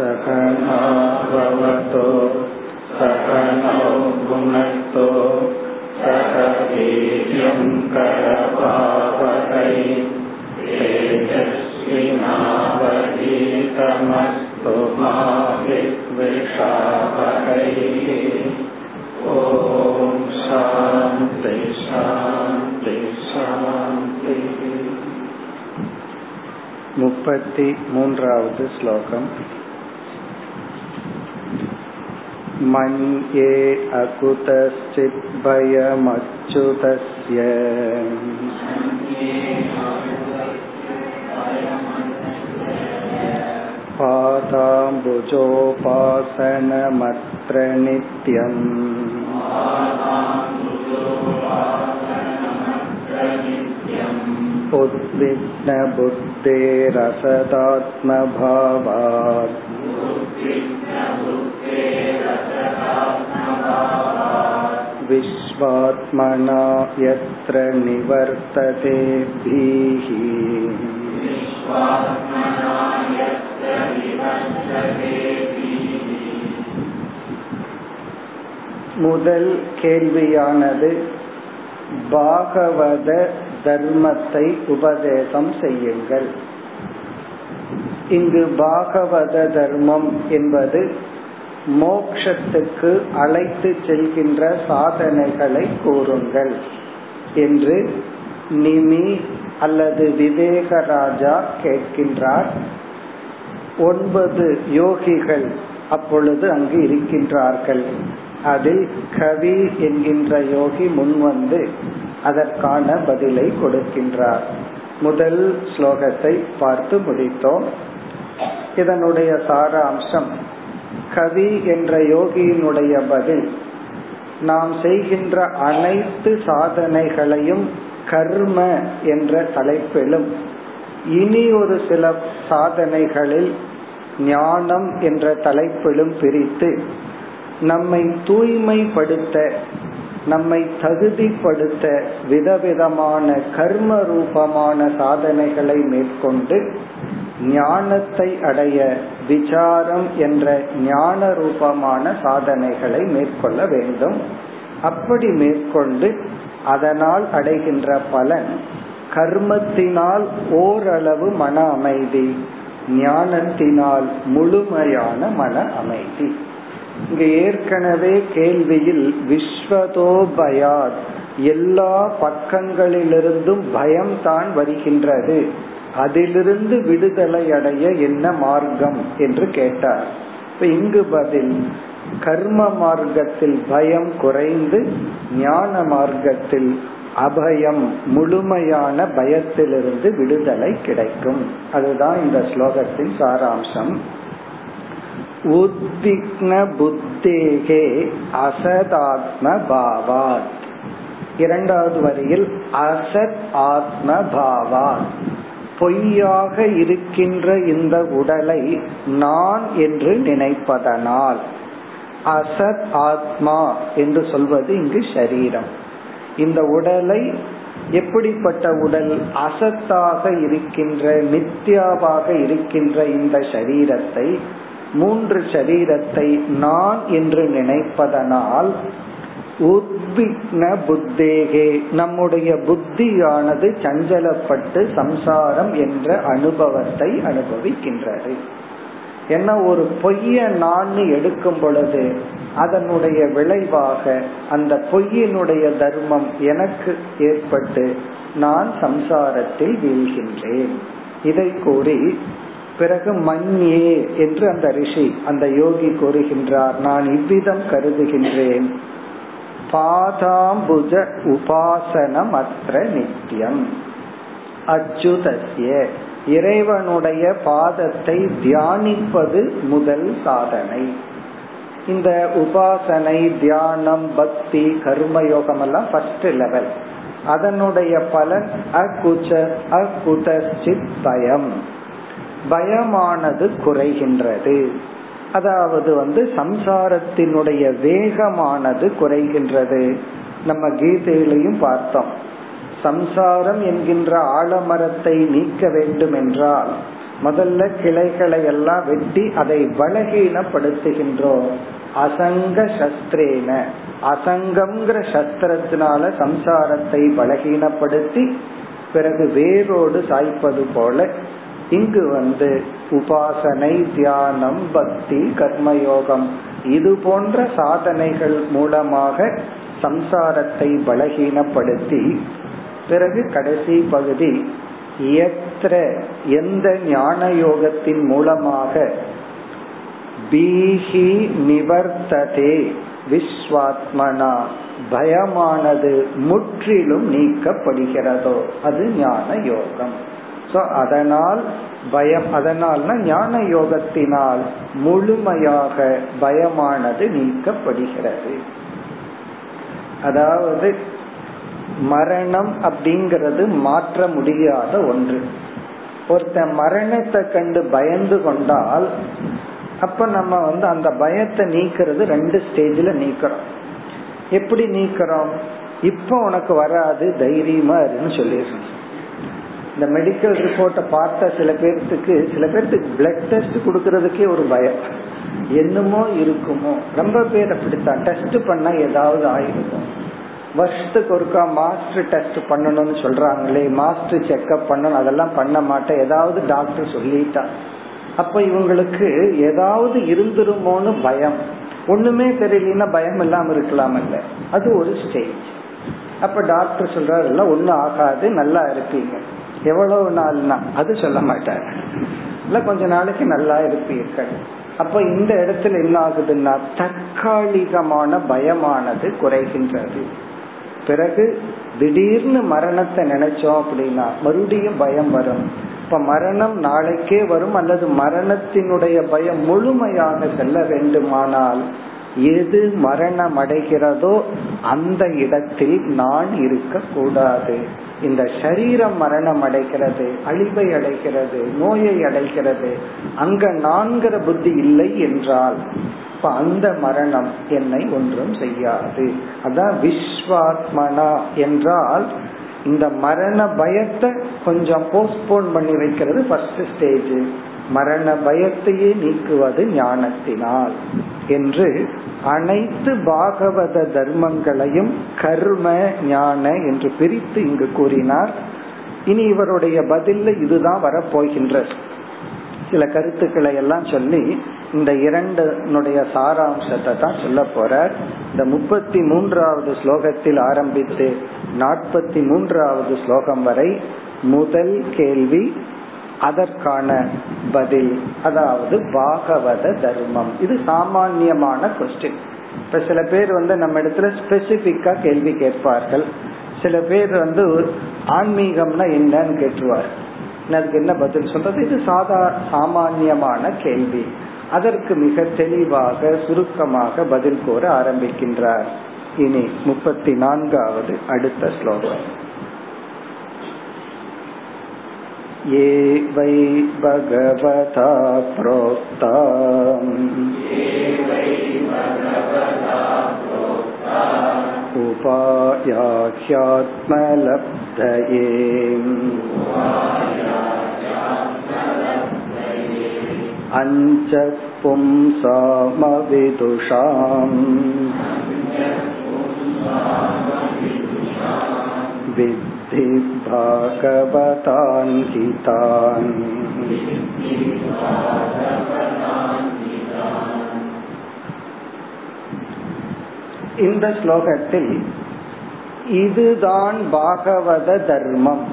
सकना भवतो सकनौ भुनक्तो सकवीर्यं करपावकै तेजस्विनावधीतमस्तु मा विद्विषावकैः ॐ शान्ति शान्ति शान्तिः मुपति मून्रावद् श्लोकम् मन्ये अकुतश्चित् भयमच्युतस्य पादाम्बुजोपासनमत्र नित्यम् उद्विग्नबुद्धेरसदात्मभावात् विश्वात्मना यत्र निवर्तते धीः முதல் கேள்வியானது பாகவத தர்மத்தை உபதேசம் செய்யுங்கள் இங்கு பாகவத தர்மம் என்பது மோக்ஷத்துக்கு அழைத்து செல்கின்ற சாதனைகளை கூறுங்கள் என்று நிமி அல்லது விவேகராஜா கேட்கின்றார். ஒன்பது யோகிகள் அப்பொழுது அங்கு இருக்கின்றார்கள். அதில் கவி என்கின்ற யோகி முன்வந்து அதற்கான பதிலை கொடுக்கின்றார். முதல் ஸ்லோகத்தை பார்த்து முடித்தோம். இதனுடைய சாராம்சம் கவி என்ற யோகியினுடைய பதில் நாம் செய்கின்ற அனைத்து சாதனைகளையும் கர்ம என்ற தலைப்பிலும் இனி ஒரு சில சாதனைகளில் ஞானம் என்ற தலைப்பிலும் பிரித்து நம்மை தூய்மைப்படுத்த நம்மை தகுதிப்படுத்த விதவிதமான கர்ம ரூபமான சாதனைகளை மேற்கொண்டு ஞானத்தை அடைய விசாரம் என்ற ஞான ரூபமான சாதனைகளை மேற்கொள்ள வேண்டும். அப்படி மேற்கொண்டு அதனால் அடைகின்ற பலன் கர்மத்தினால் ஓரளவு மன அமைதி ஞானத்தினால் முழுமையான மன அமைதி. இங்க ஏற்கனவே கேள்வியில் விஸ்வதோ பயாத் எல்லா பக்கங்களிலிருந்தும் பயம்தான் வருகின்றது. அதிலிருந்து விடுதலை அடைய என்ன மார்க்கம் என்று கேட்டார். இப்ப இங்கு பதில் கர்ம மார்க்கத்தில் பயம் குறைந்து ஞான மார்க்கத்தில் அபயம் முழுமையான பயத்திலிருந்து விடுதலை கிடைக்கும். அதுதான் இந்த ஸ்லோகத்தின் சாராம்சம். உத்விக்ன புத்தேகே அசதாத்ம பாவாத். இரண்டாவது வரியில் அசத் ஆத்ம பாவாத். பொய்யாக இருக்கின்ற இந்த உடலை நான் என்று நினைப்பதனால் அசத் ஆத்மா என்று சொல்வது இங்கு சரீரம் இந்த உடலை எப்படிப்பட்ட உடல் அசத்தாக இருக்கின்ற நித்யாவாக இருக்கின்ற இந்த சரீரத்தை மூன்று சரீரத்தை நான் என்று நினைப்பதனால் உத்விக்ன புத்தேகே. நம்முடைய புத்தியானது சஞ்சலப்பட்டு சம்சாரம் என்ற அனுபவத்தை அனுபவிக்கின்றது. என்ன ஒரு பொய்ய நான் எடுக்கும் பொழுது அதனுடைய விளைவாக அந்த பொய்யினுடைய தர்மம் எனக்கு ஏற்பட்டு நான் சம்சாரத்தில் வீழ்கின்றேன். இதை கூறி பிறகு மண்யே என்று அந்த ரிஷி அந்த யோகி கூறுகின்றார் நான் இவ்விதம் கருதுகின்றேன். பாதாம்புஜ உபாசனம் அற்ற நித்தியம் அச்சுதசிய இறைவனுடைய பாதத்தை தியானிப்பது முதல் சாதனை. இந்த உபாசனை தியானம் பக்தி கர்மயோகம் எல்லாம் ஃபர்ஸ்ட் லெவல் அதனுடைய பலன் அகுச்ச அகுதச்சித் பயம் பயமானது குறைகின்றது. அதாவது வந்து சம்சாரத்தினுடைய வேகமானது குறைகின்றது. நம்ம கீதையிலையும் பார்த்தோம். சம்சாரம் என்கின்ற ஆலமரத்தை நீக்க வேண்டும் என்றால் முதல்ல கிளைகளை எல்லாம் வெட்டி அதை பலகீனப்படுத்துகின்றோம். அசங்க சஸ்திரேன. அசங்கம்ங்கிற சஸ்திரத்தினால சம்சாரத்தை பலகீனப்படுத்தி பிறகு வேரோடு சாய்ப்பது போல இங்கு வந்து உபாசனை தியானம் பக்தி கர்மயோகம் இது போன்ற சாதனைகள் மூலமாக சம்சாரத்தை பலகீனப்படுத்தி பிறகு கடைசி பகுதி எத்திர எந்த ஞான யோகத்தின் மூலமாக பீஹி நிவர்த்ததே விஸ்வாத்மனா பயமானது முற்றிலும் நீக்கப்படுகிறதோ அது ஞான யோகம். சோ அதனால் பயம் அதனால்னா ஞான யோகத்தினால் முழுமையாக பயமானது நீக்கப்படுகிறது. அதாவது மரணம் அப்படிங்கிறது மாற்ற முடியாத ஒன்று. ஒருத்த மரணத்தை கண்டு பயந்து கொண்டால் அப்ப நம்ம வந்து அந்த பயத்தை நீக்கிறது ரெண்டு ஸ்டேஜ்ல நீக்கிறோம். எப்படி நீக்கிறோம்? இப்ப உனக்கு வராது தைரியமா இருன்னு சொல்லிடுறோம் இந்த மெடிக்கல் ரிப்போர்ட்டை பார்த்த சில பேர்த்துக்கு சில பேர்த்துக்கு பிளட் டெஸ்ட் கொடுக்கறதுக்கே ஒரு பயம். என்னமோ இருக்குமோ? ரொம்ப பேர் அப்படித்தான். டெஸ்ட் பண்ணா ஏதாவது ஆயிருக்கும் வருஷத்துக்கு ஒருக்கா மாஸ்டர் டெஸ்ட் பண்ணணும்னு சொல்றாங்களே மாஸ்டர் செக்அப் பண்ணணும் அதெல்லாம் பண்ண மாட்டேன். ஏதாவது டாக்டர் சொல்லிட்டா. அப்ப இவங்களுக்கு ஏதாவது இருந்துருமோன்னு பயம். ஒண்ணுமே தெரியலன்னா பயம் இல்லாம இருக்கலாம் இல்ல. அது ஒரு ஸ்டேஜ் அப்ப டாக்டர் சொல்றாரு எல்லாம் ஒண்ணும் ஆகாது நல்லா இருப்பீங்க. எவ்வளவு நாள்னா அது சொல்ல மாட்டார். இல்ல கொஞ்ச நாளைக்கு நல்லா இருப்பீர்கள். அப்ப இந்த இடத்துல என்ன ஆகுதுன்னா தற்காலிகமான பயமானது குறைகின்றது. பிறகு திடீர்னு மரணத்தை நினைச்சோம் அப்படின்னா மறுபடியும் பயம் வரும். இப்ப மரணம் நாளைக்கே வரும் அல்லது மரணத்தினுடைய பயம் முழுமையாக செல்ல வேண்டுமானால் எது மரணம் அடைகிறதோ அந்த இடத்தில் நான் இருக்க கூடாது இந்த சரீரம் மரணம் அடைகிறது அழிவை அடைகிறது நோயை அடைகிறது அங்க நான்கிற புத்தி இல்லை என்றால் இப்ப அந்த மரணம் என்னை ஒன்றும் செய்யாது. அதான் விஸ்வாத்மனா என்றால் இந்த மரண பயத்தை கொஞ்சம் போஸ்ட்போன் பண்ணி வைக்கிறது ஃபர்ஸ்ட் ஸ்டேஜ் மரண பயத்தையே நீக்குவது ஞானத்தினால். என்று அனைத்து பாகவத தர்மங்களையும் கர்ம ஞான என்று பிரித்து இங்கு கூறினார். இனி இவருடைய பதில் இதுதான் வரப்போகின்றது. சில கருத்துக்களை எல்லாம் சொல்லி இந்த இரண்டனுடைய சாராம்சத்தை தான் சொல்ல போறார். இந்த முப்பத்தி மூன்றாவது ஸ்லோகத்தில் ஆரம்பித்து நாற்பத்தி மூன்றாவது ஸ்லோகம் வரை முதல் கேள்வி அதற்கான பதில் அதாவது பாகவத தர்மம். இது சாமான்யமான கொஸ்டின் இப்ப சில பேர் வந்து நம்ம இடத்துல ஸ்பெசிபிக்கா கேள்வி கேட்பார்கள். சில பேர் வந்து ஆன்மீகம்னா என்னன்னு கேட்டுருவார். அதுக்கு என்ன பதில் சொல்றது? இது சாதா சாமான்யமான கேள்வி. அதற்கு மிக தெளிவாக சுருக்கமாக பதில் கூற ஆரம்பிக்கின்றார். இனி முப்பத்தி நான்காவது அடுத்த ஸ்லோகம். ये वै भगवता प्रोक्ता उपायाह्यात्मलब्धये अञ्च पुंसामविदुषाम् विद्धि भागवतान् हितान् இந்த ஸ்லோகத்தில் இதுதான் பாகவத தர்மம்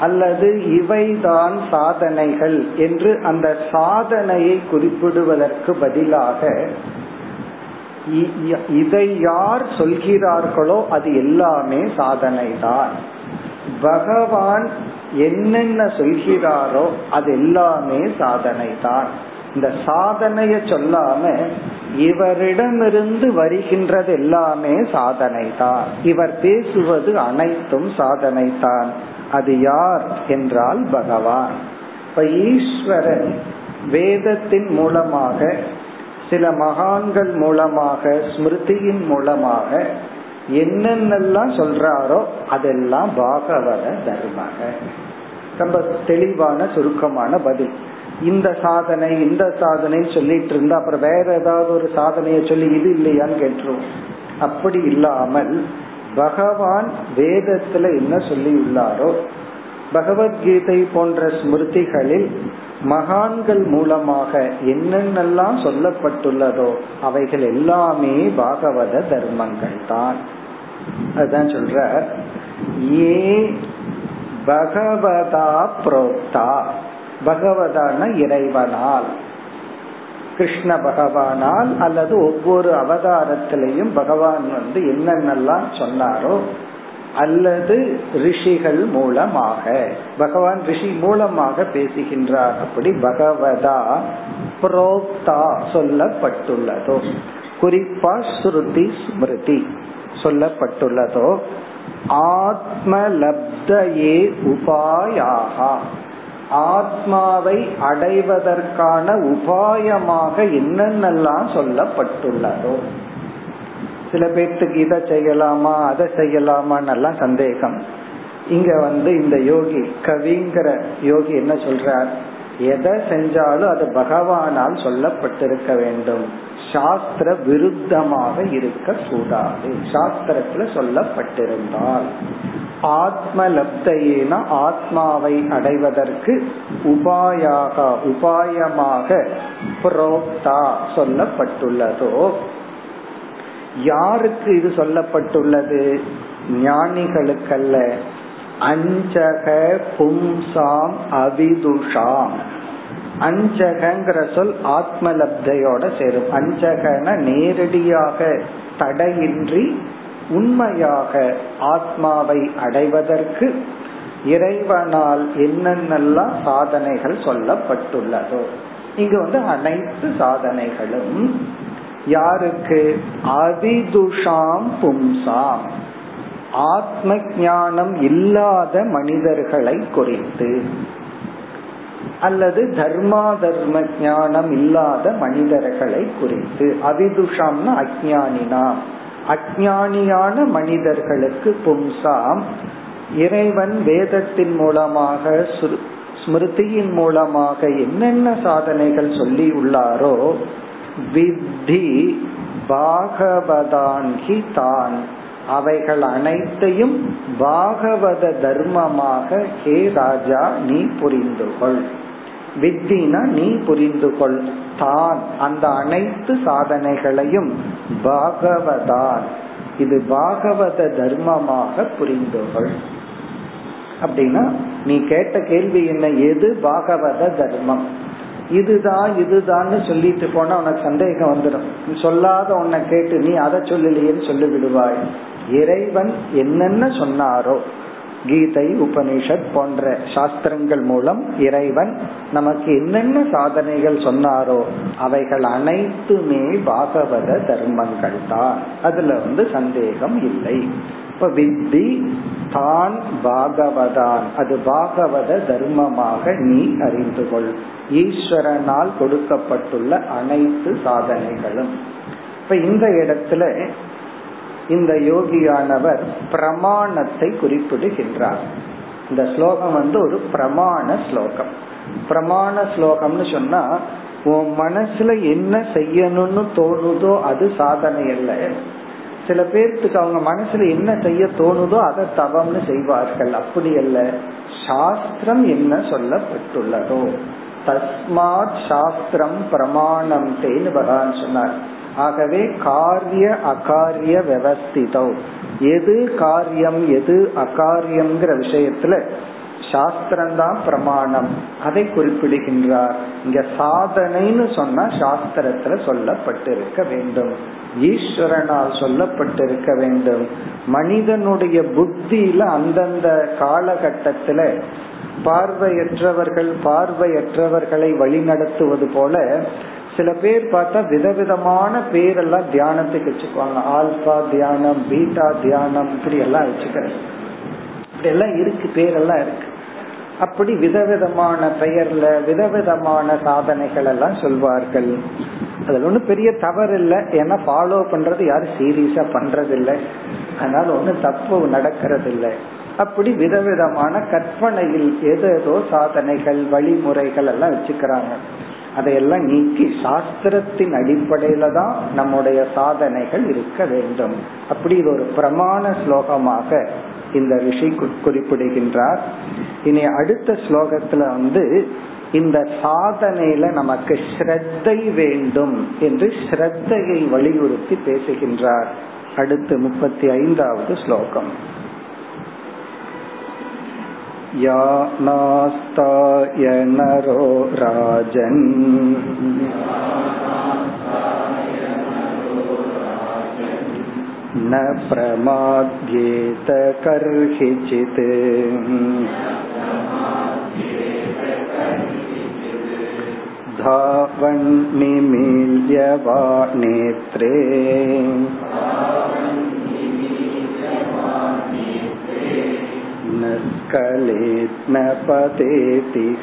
அல்லது இவைதான் சாதனைகள் என்று அந்த சாதனையை குறிப்பிடுவதற்கு பதிலாக இதை யார் சொல்கிறார்களோ அது எல்லாமே சாதனை தான் பகவான் என்னென்ன சொல்கிறாரோ அது எல்லாமே சாதனை தான் இந்த சாதனைய சொல்லாம இவரிடமிருந்து வருகின்றது எல்லாமே சாதனை தான் இவர் பேசுவது அனைத்தும் சாதனை தான் அது யார் என்றால் பகவான். இப்ப ஈஸ்வரன் வேதத்தின் மூலமாக சில மகான்கள் மூலமாக ஸ்மிருதியின் மூலமாக என்னென்னலாம் சொல்றாரோ அதெல்லாம் பாகவத தர்மக ரொம்ப தெளிவான சுருக்கமான பதில். இந்த சாதனை இந்த சாதனை சொல்லிட்டு இருந்தா அப்புறம் வேற ஏதாவது ஒரு சாதனையை சொல்லி இது இல்லையான்னு கேட்டுருவோம். அப்படி இல்லாமல் பகவான் வேதத்துல என்ன சொல்லி உள்ளாரோ பகவத்கீதை போன்ற ஸ்மிருதிகளில் மகான்கள் மூலமாக என்னென்னலாம் சொல்லப்பட்டுள்ளதோ அவைகள் எல்லாமே பாகவத தர்மங்கள் தான். அதுதான் சொல்ற ஏ பகவதா புரோக்தா. பகவதான இறைவனால். கிருஷ்ண பகவானால் அல்லது ஒவ்வொரு அவதாரத்திலையும் பகவான் வந்து என்னென்னலாம் சொன்னாரோ அல்லது ரிஷிகள் மூலமாக. பகவான் ரிஷி மூலமாக பேசுகின்றார். அப்படி பகவதா புரோக்தா சொல்லப்பட்டுள்ளதோ. குறிப்பா ஸ்ருதி ஸ்மிருதி சொல்லப்பட்டுள்ளதோ. ஆத்மலப்தயே உபாயாக. ஆத்மாவை அடைவதற்கான உபாயமாக என்னென்னலாம் சொல்லப்பட்டுள்ளதோ. சில பேர்த்துக்கு இதை செய்யலாமா அதை செய்யலாமான்னு சந்தேகம். இங்க வந்து இந்த யோகி கவிங்கிற யோகி என்ன சொல்றார்? எதை செஞ்சாலும் அது பகவானால் சொல்லப்பட்டிருக்க வேண்டும். சாஸ்திர விருத்தமாக இருக்க கூடாது. சாஸ்திரத்துல சொல்லப்பட்டிருந்தால். ஆத்ம லப்தையின ஆத்மாவை அடைவதற்கு உபாயாக உபாயமாக புரோக்தா சொல்லப்பட்டுள்ளதோ யாருக்கு இது சொல்லப்பட்டுள்ளது? ஞானிகளுக்கல்ல. அஞ்சக பும்சாம் அவிதுஷாம். அஞ்சகங்கிற சொல் ஆத்மலப்தையோட சேரும். அஞ்சகன நேரடியாக தடையின்றி உண்மையாக ஆத்மாவை அடைவதற்கு இறைவனால் என்னென்னலாம் சாதனைகள் சொல்லப்பட்டுள்ளதோ. இங்கு வந்து அனைத்து சாதனைகளும் யாருக்கு? அதிதுஷாம் பும்சாம். ஆத்ம ஞானம் இல்லாத மனிதர்களை குறித்து. அல்லது தர்மா தர்ம ஞானம் இல்லாத மனிதர்களை குறித்து. அவிதுஷாம்னா அஜானினா அஜானியான மனிதர்களுக்கு பும்சாம் இறைவன் வேதத்தின் மூலமாக ஸ்மிருதியின் மூலமாக என்னென்ன சாதனைகள் சொல்லி உள்ளாரோ வித்தி பாகவதான்கி தான். அவைகள் அனைத்தையும் பாகவத தர்மமாக ஹே ராஜா நீ புரிந்து கொள் வித்தினா நீ புரிந்து கொள் தான் அந்த அனைத்து சாதனைகளையும் பாகவதான். இது பாகவத தர்மமாக புரிந்து கொள் அப்படின்னா நீ கேட்ட கேள்வி என்ன? எது பாகவத தர்மம்? இதுதான் இதுதான்னு சொல்லிட்டு போனா உனக்கு சந்தேகம் வந்துடும் சொல்லாத உன்னை கேட்டு நீ அதை சொல்லலையேன்னு சொல்லி விடுவாய் இறைவன் என்னென்ன சொன்னாரோ கீதை உபனிஷத் போன்ற சாஸ்திரங்கள் மூலம் இறைவன் நமக்கு என்னென்ன சாதனைகள் சொன்னாரோ அவைகள் அனைத்துமே பாகவத தர்மங்கள் தான் அதுல வந்து சந்தேகம் இல்லை. இப்ப வித்தி தான் பாகவதான். அது பாகவத தர்மமாக நீ அறிந்து கொள். ஈஸ்வரனால் கொடுக்கப்பட்டுள்ள அனைத்து சாதனைகளும். இப்ப இந்த இடத்துல இந்த யோகியானவர் பிரமாணத்தை குறிப்பிடுகின்றார். இந்த ஸ்லோகம் வந்து ஒரு பிரமாண ஸ்லோகம். பிரமாண ஸ்லோகம்னு சொன்னா உன் மனசுல என்ன செய்யணும்னு தோணுதோ அது சாதனை அல்ல. சில பேர்த்துக்கு அவங்க மனசுல என்ன செய்ய தோணுதோ அதை தவம்னு செய்வார்கள். அப்படி அல்ல. சாஸ்திரம் என்ன சொல்லப்பட்டுள்ளதோ? தஸ்மாத் சாஸ்திரம் பிரமாணம் தேன்னு பகவான் சொன்னார். ஆகவே காரிய அகாரிய விவஸ்திதோ? எது காரியம் எது அகாரியம்ங்கிற விஷயத்துல சாஸ்திரம்தான் பிரமாணம். அதை குறிப்பிடுகின்றார். இங்க சாதனைன்னு சொன்னா சாஸ்திரத்துல சொல்லப்பட்டிருக்க வேண்டும். ஈஸ்வரனால் சொல்லப்பட்டிருக்க வேண்டும். மனிதனுடைய புத்தியில அந்தந்த காலகட்டத்துல பார்வையற்றவர்கள் பார்வையற்றவர்களை வழிநடத்துவது போல சில பேர் பார்த்தா விதவிதமான பேரெல்லாம் தியானத்துக்கு வச்சுக்குவாங்க. ஆல்பா தியானம் பீட்டா தியானம் இப்படி எல்லாம் வச்சுக்கிறது. இப்படி எல்லாம் இருக்கு பேரெல்லாம் இருக்கு. அப்படி விதவிதமான பெயர்ல விதவிதமான சாதனைகள் எல்லாம் சொல்வார்கள். அதுல ஒன்றும் பெரிய தவறு இல்லை ஏன்னா ஃபாலோ பண்றது யாரும் சீரியஸா பண்றது இல்லை அதனால ஒன்றும் தப்பு நடக்கிறது இல்லை அப்படி விதவிதமான கற்பனையில் ஏதேதோ சாதனைகள் வழிமுறைகள் எல்லாம் வச்சுக்கிறாங்க. அதையெல்லாம் நீக்கி சாஸ்திரத்தின் அடிப்படையில தான் நம்முடைய சாதனைகள் இருக்க வேண்டும். அப்படி இது ஒரு பிரமாண ஸ்லோகமாக இந்த ரிஷி குறிப்பிடுகின்றார் இனி அடுத்த ஸ்லோகத்துல வந்து இந்த சாதனையில நமக்கு ஸ்ரத்தை வேண்டும் என்று ஸ்ரத்தையை வலியுறுத்தி பேசுகின்றார் அடுத்து முப்பத்தி ஐந்தாவது ஸ்லோகம் या नास्ताय नरो राजन् न प्रमाद्येत कर्हिचित् धावन्निमील्य वा नेत्रे न स्खलेत् न पतेतिह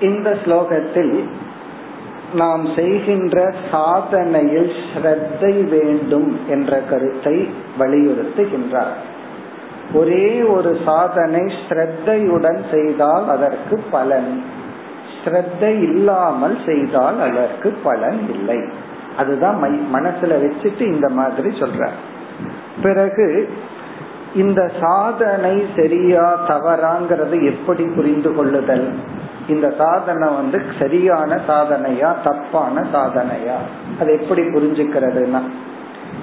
இந்த ஸ்லோகத்தில் நாம் செய்கின்ற சாதனையில் ஸ்ரத்தை வேண்டும் என்ற கருத்தை வலியுறுத்துகின்றார். ஒரே ஒரு சாதனை ஸ்ரத்தையுடன் செய்தால் அதற்கு பலன். ஸ்ரத்தை இல்லாமல் செய்தால் அதற்கு பலன் இல்லை. அதுதான் மனசுல வச்சுட்டு இந்த மாதிரி சொல்ற பிறகு இந்த சாதனை சரியா தவறாங்கிறது எப்படி புரிந்து கொள்ளுதல்? இந்த சாதனை வந்து சரியான சாதனையா தப்பான சாதனையா? அது எப்படி புரிஞ்சுக்கிறதுனா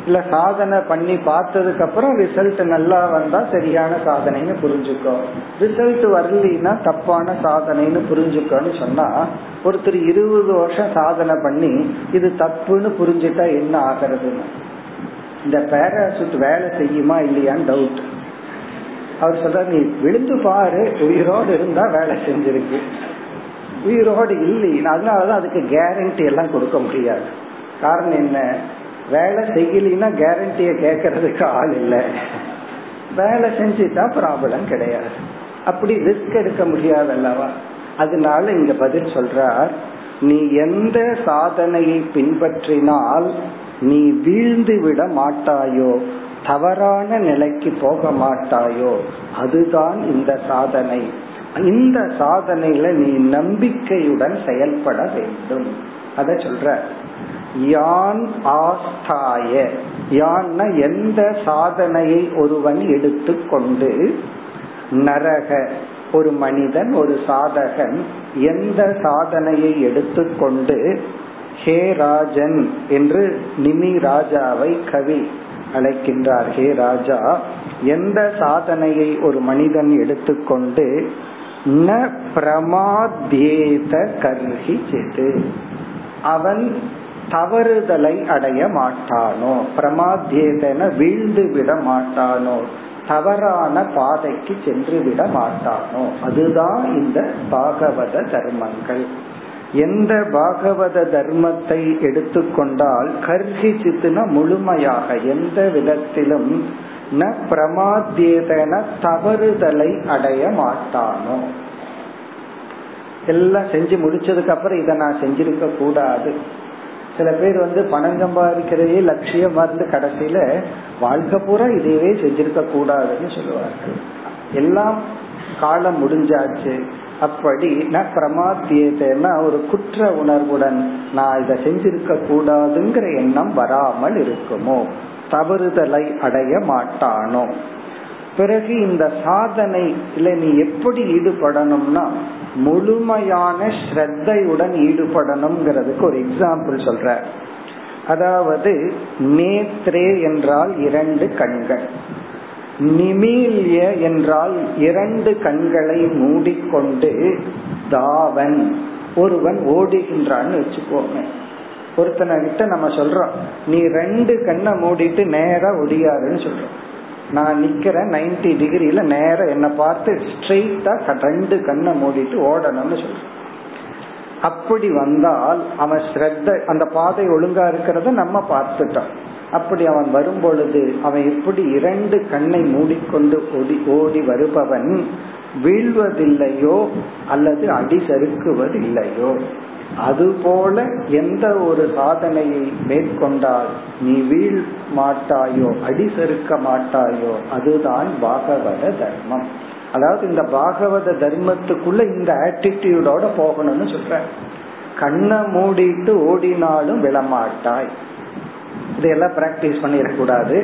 இல்ல சாதனை பண்ணி பார்த்ததுக்கு அப்புறம் ரிசல்ட் நல்லா வந்தா சரியான சாதனைன்னு புரிஞ்சுக்கோ. ரிசல்ட் வரலின்னா தப்பான சாதனைன்னு புரிஞ்சுக்கோன்னு சொன்னா ஒருத்தர் இருபது வருஷம் சாதனை பண்ணி இது தப்புன்னு புரிஞ்சுட்டா என்ன ஆகிறதுன்னு? இந்த பேராசூட் வேலை செய்யுமா இல்லையான்னு டவுட் அவர் சொல்ற நீ விழுந்து பாரு உயிரோடு இருந்தா வேலை செஞ்சிருக்கு. உயிரோடு இல்லைன்னா அதனாலதான் அதுக்கு கேரண்டி எல்லாம் கொடுக்க முடியாது. காரணம் என்ன? வேலை செய்யலினா கேரண்டிய கேட்கறதுக்கு ஆள் இல்லை. வேலை செஞ்சுட்டா ப்ராப்ளம் கிடையாது. அப்படி ரிஸ்க் எடுக்க முடியாது அல்லவா? அதனால இங்க பதில் சொல்றார் நீ எந்த சாதனையை பின்பற்றினால் நீ வீழ்ந்து விட மாட்டாயோ? தவறான நிலைக்கு போக மாட்டாயோ? அதுதான் இந்த சாதனை. இந்த சாதனையில நீ நம்பிக்கையுடன் செயல்பட வேண்டும். அத சொல்ற. யான் ஆஸ்தாய. யான்னா எந்த சாதனையை ஒருவன் எடுத்துக்கொண்டு நரக ஒரு மனிதன் ஒரு சாதகன் எந்த சாதனையை எடுத்துக்கொண்டு ஹே ராஜன் என்று நிமி ராஜாவை கவி அழைக்கின்றார். ஹே ராஜா எந்த சாதனையை ஒரு மனிதன் எடுத்துக்கொண்டு ந பிரமாதேத கர்ஹி செது. அவன் தவறுதலை அடைய மாட்டானோ? பிரமாத்தியதன வீழ்ந்து விட மாட்டானோ? தவறான பாதைக்கு சென்று விட மாட்டானோ? அதுதான் இந்த பாகவத தர்மங்கள். எந்த பாகவத தர்மத்தை எடுத்துக்கொண்டால் கர்ஹி சித்துன முழுமையாக எந்த விதத்திலும் ந பிரமாத்தியதன தவறுதலை அடைய மாட்டானோ. எல்லாம் செஞ்சு முடிச்சதுக்கு அப்புறம் இதை நான் செஞ்சிருக்க கூடாது. சில பேர் வந்து பணம் சம்பாதிக்கிறதே லட்சியமா இருந்து கடைசியில வாழ்க்கை பூரா இதையவே செஞ்சிருக்க கூடாதுன்னு சொல்லுவார்கள். எல்லாம் காலம் முடிஞ்சாச்சு. அப்படி ந பிரமாத்தியத்தைன்னா ஒரு குற்ற உணர்வுடன் நான் இதை செஞ்சிருக்க கூடாதுங்கிற எண்ணம் வராமல் இருக்குமோ? தவறுதலை அடைய மாட்டானோ? பிறகு இந்த சாதனையில நீ எப்படி ஈடுபடணும்னா முழுமையான ஸ்ரத்தையுடன் ஈடுபடணுங்கிறதுக்கு ஒரு எக்ஸாம்பிள் சொல்ற. அதாவது நேத்ரே என்றால் இரண்டு கண்கள். நிமீல்ய என்றால் இரண்டு கண்களை மூடிக்கொண்டு தாவன் ஒருவன் ஓடுகின்றான்னு வச்சுக்கோங்க ஒருத்தனை கிட்ட நம்ம சொல்றோம் நீ ரெண்டு கண்ணை மூடிட்டு நேரா ஒடியாருன்னு சொல்றோம். நான் நிக்கிறேன் நைன்டி டிகிரியில நேரம் என்ன பார்த்து ஸ்ட்ரெயிட்டா ரெண்டு கண்ணை மூடிட்டு ஓடணும்னு சொல்றேன் அப்படி வந்தால் அவன் ஸ்ரத்த அந்த பாதை ஒழுங்கா இருக்கிறத நம்ம பார்த்துட்டோம். அப்படி அவன் வரும் பொழுது அவன் எப்படி இரண்டு கண்ணை மூடிக்கொண்டு ஓடி ஓடி வருபவன் வீழ்வதில்லையோ அல்லது அடி சறுக்குவதில்லையோ அதுபோல எந்த ஒரு சாதனையை மேற்கொண்டால் நீ வீழ் மாட்டாயோ அடிசறுக்க மாட்டாயோ அதுதான் பாகவத தர்மம். அதாவது இந்த பாகவத தர்மத்துக்குள்ள இந்த ஆட்டிடியூடோட போகணும்னு சொல்ற. கண்ணை மூடிட்டு ஓடினாலும் விழமாட்டாய். இதையெல்லாம் பிராக்டிஸ் பண்ணிடக்கூடாது.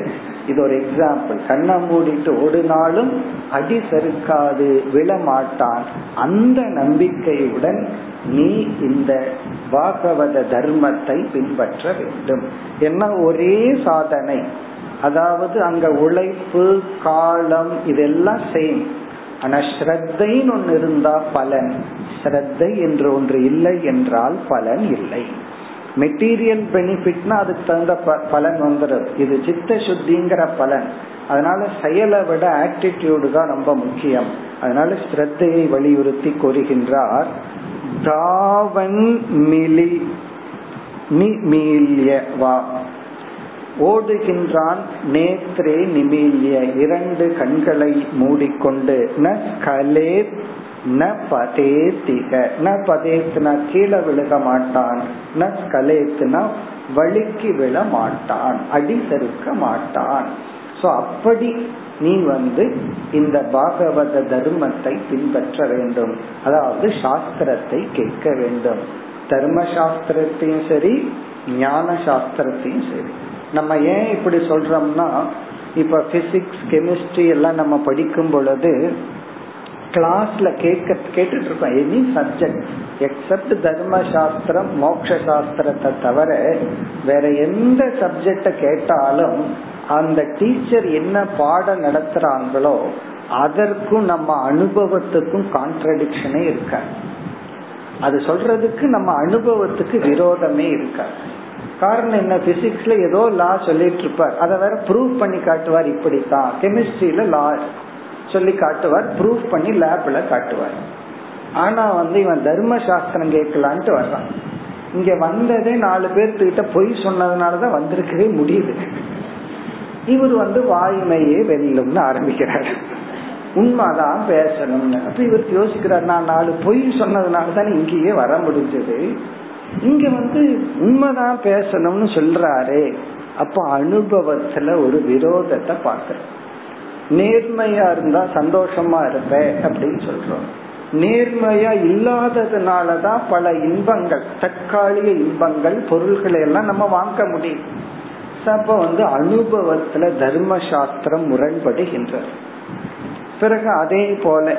இது ஒரு எக்ஸாம்பிள் கண்ணை மூடிட்டு ஓடினாலும் அடி சறுக்காது விழமாட்டான். அந்த நம்பிக்கையுடன் நீ இந்த பாகவத தர்மத்தை பின்பற்ற வேண்டும். என்ன ஒரே சாதனை. அதாவது அங்க உழைப்பு காலம் இதெல்லாம் சேம் ஆனா ஸ்ரத்தைன்னு ஒன்று இருந்தா பலன். ஸ்ரத்தை என்று ஒன்று இல்லை என்றால் பலன் இல்லை. மெட்டீரியல் பெனிஃபிட்னா அதுக்கு தகுந்த பலன் வந்துடும் இது சித்த சுத்திங்கிற பலன். அதனால செயலை விட ஆட்டிடியூடு தான் ரொம்ப முக்கியம். அதனால ஸ்ரத்தையை வலியுறுத்தி கூறுகின்றார் தாவன் மிலி நிமீல்ய வா ஓடுகின்றான் நேத்ரே நிமீல்ய. இரண்டு கண்களை மூடிக்கொண்டு ந கலே ந பதேத்திக. ந பதேத்துனா கீழே விழுக மாட்டான். ந கலேத்துனா வழுக்கி விழ மாட்டான். அடி சறுக்க மாட்டான். சோ அப்படி நீ வந்து இந்த பாகவத தர்மத்தை பின்பற்ற வேண்டும். அதாவது சாஸ்திரத்தை கேட்க வேண்டும். தர்ம சாஸ்திரத்தையும் சரி ஞான சாஸ்திரத்தையும் சரி. நம்ம ஏன் இப்படி சொல்றோம்னா இப்ப பிசிக்ஸ் கெமிஸ்ட்ரி எல்லாம் நம்ம படிக்கும் பொழுது கிளாஸ்ல கேட்க கேட்டுட்டு இருக்கோம் எனி சப்ஜெக்ட் எக்ஸப்ட் தர்ம சாஸ்திரம் மோக்ஷ சாஸ்திரத்தை தவிர வேற எந்த சப்ஜெக்ட கேட்டாலும் அந்த டீச்சர் என்ன பாடம் நடத்துறாங்களோ அதற்கும் நம்ம அனுபவத்துக்கும் கான்ட்ரடிக்ஷனே இருக்க அது சொல்றதுக்கு நம்ம அனுபவத்துக்கு விரோதமே இருக்க காரணம் என்ன? பிசிக்ஸ்ல ஏதோ லா சொல்லிட்டு இருப்பார் அதை வேற ப்ரூவ் பண்ணி காட்டுவார் இப்படித்தான். கெமிஸ்ட்ரியில லா சொல்லி காட்டுவார் ப்ரூஃப் பண்ணி லேப்ல காட்டுவார். ஆனா வந்து இவன் தர்ம சாஸ்திரம் கேட்கலான்ட்டு வர்றான். இங்க வந்ததே நாலு பேர்த்துக்கிட்ட பொய் சொன்னதுனாலதான் வந்திருக்கவே முடியுது. இவர் வந்து வாய்மையே வெல்லும்னு ஆரம்பிக்கிறார். உண்மைதான் பேசணும்னு. அப்ப இவர் யோசிக்கிறார் நான் நாலு பொய் சொன்னதுனாலதான் இங்கேயே வர முடிஞ்சது. இங்க வந்து உண்மைதான் பேசணும்னு சொல்றாரு. அப்ப அனுபவத்துல ஒரு விரோதத்தை பாக்குறேன் நேர்மையா இருந்தா சந்தோஷமா இருப்பேன் அப்படின்னு சொல்றோம். நேர்மையா இல்லாததுனாலதான் பல இன்பங்கள் தற்காலிக இன்பங்கள் பொருள்களை எல்லாம் நம்ம வாங்க முடியும். அப்ப வந்து அனுபவத்துல தர்ம சாஸ்திரம் முரண்படுகின்றது. பிறகு அதே போல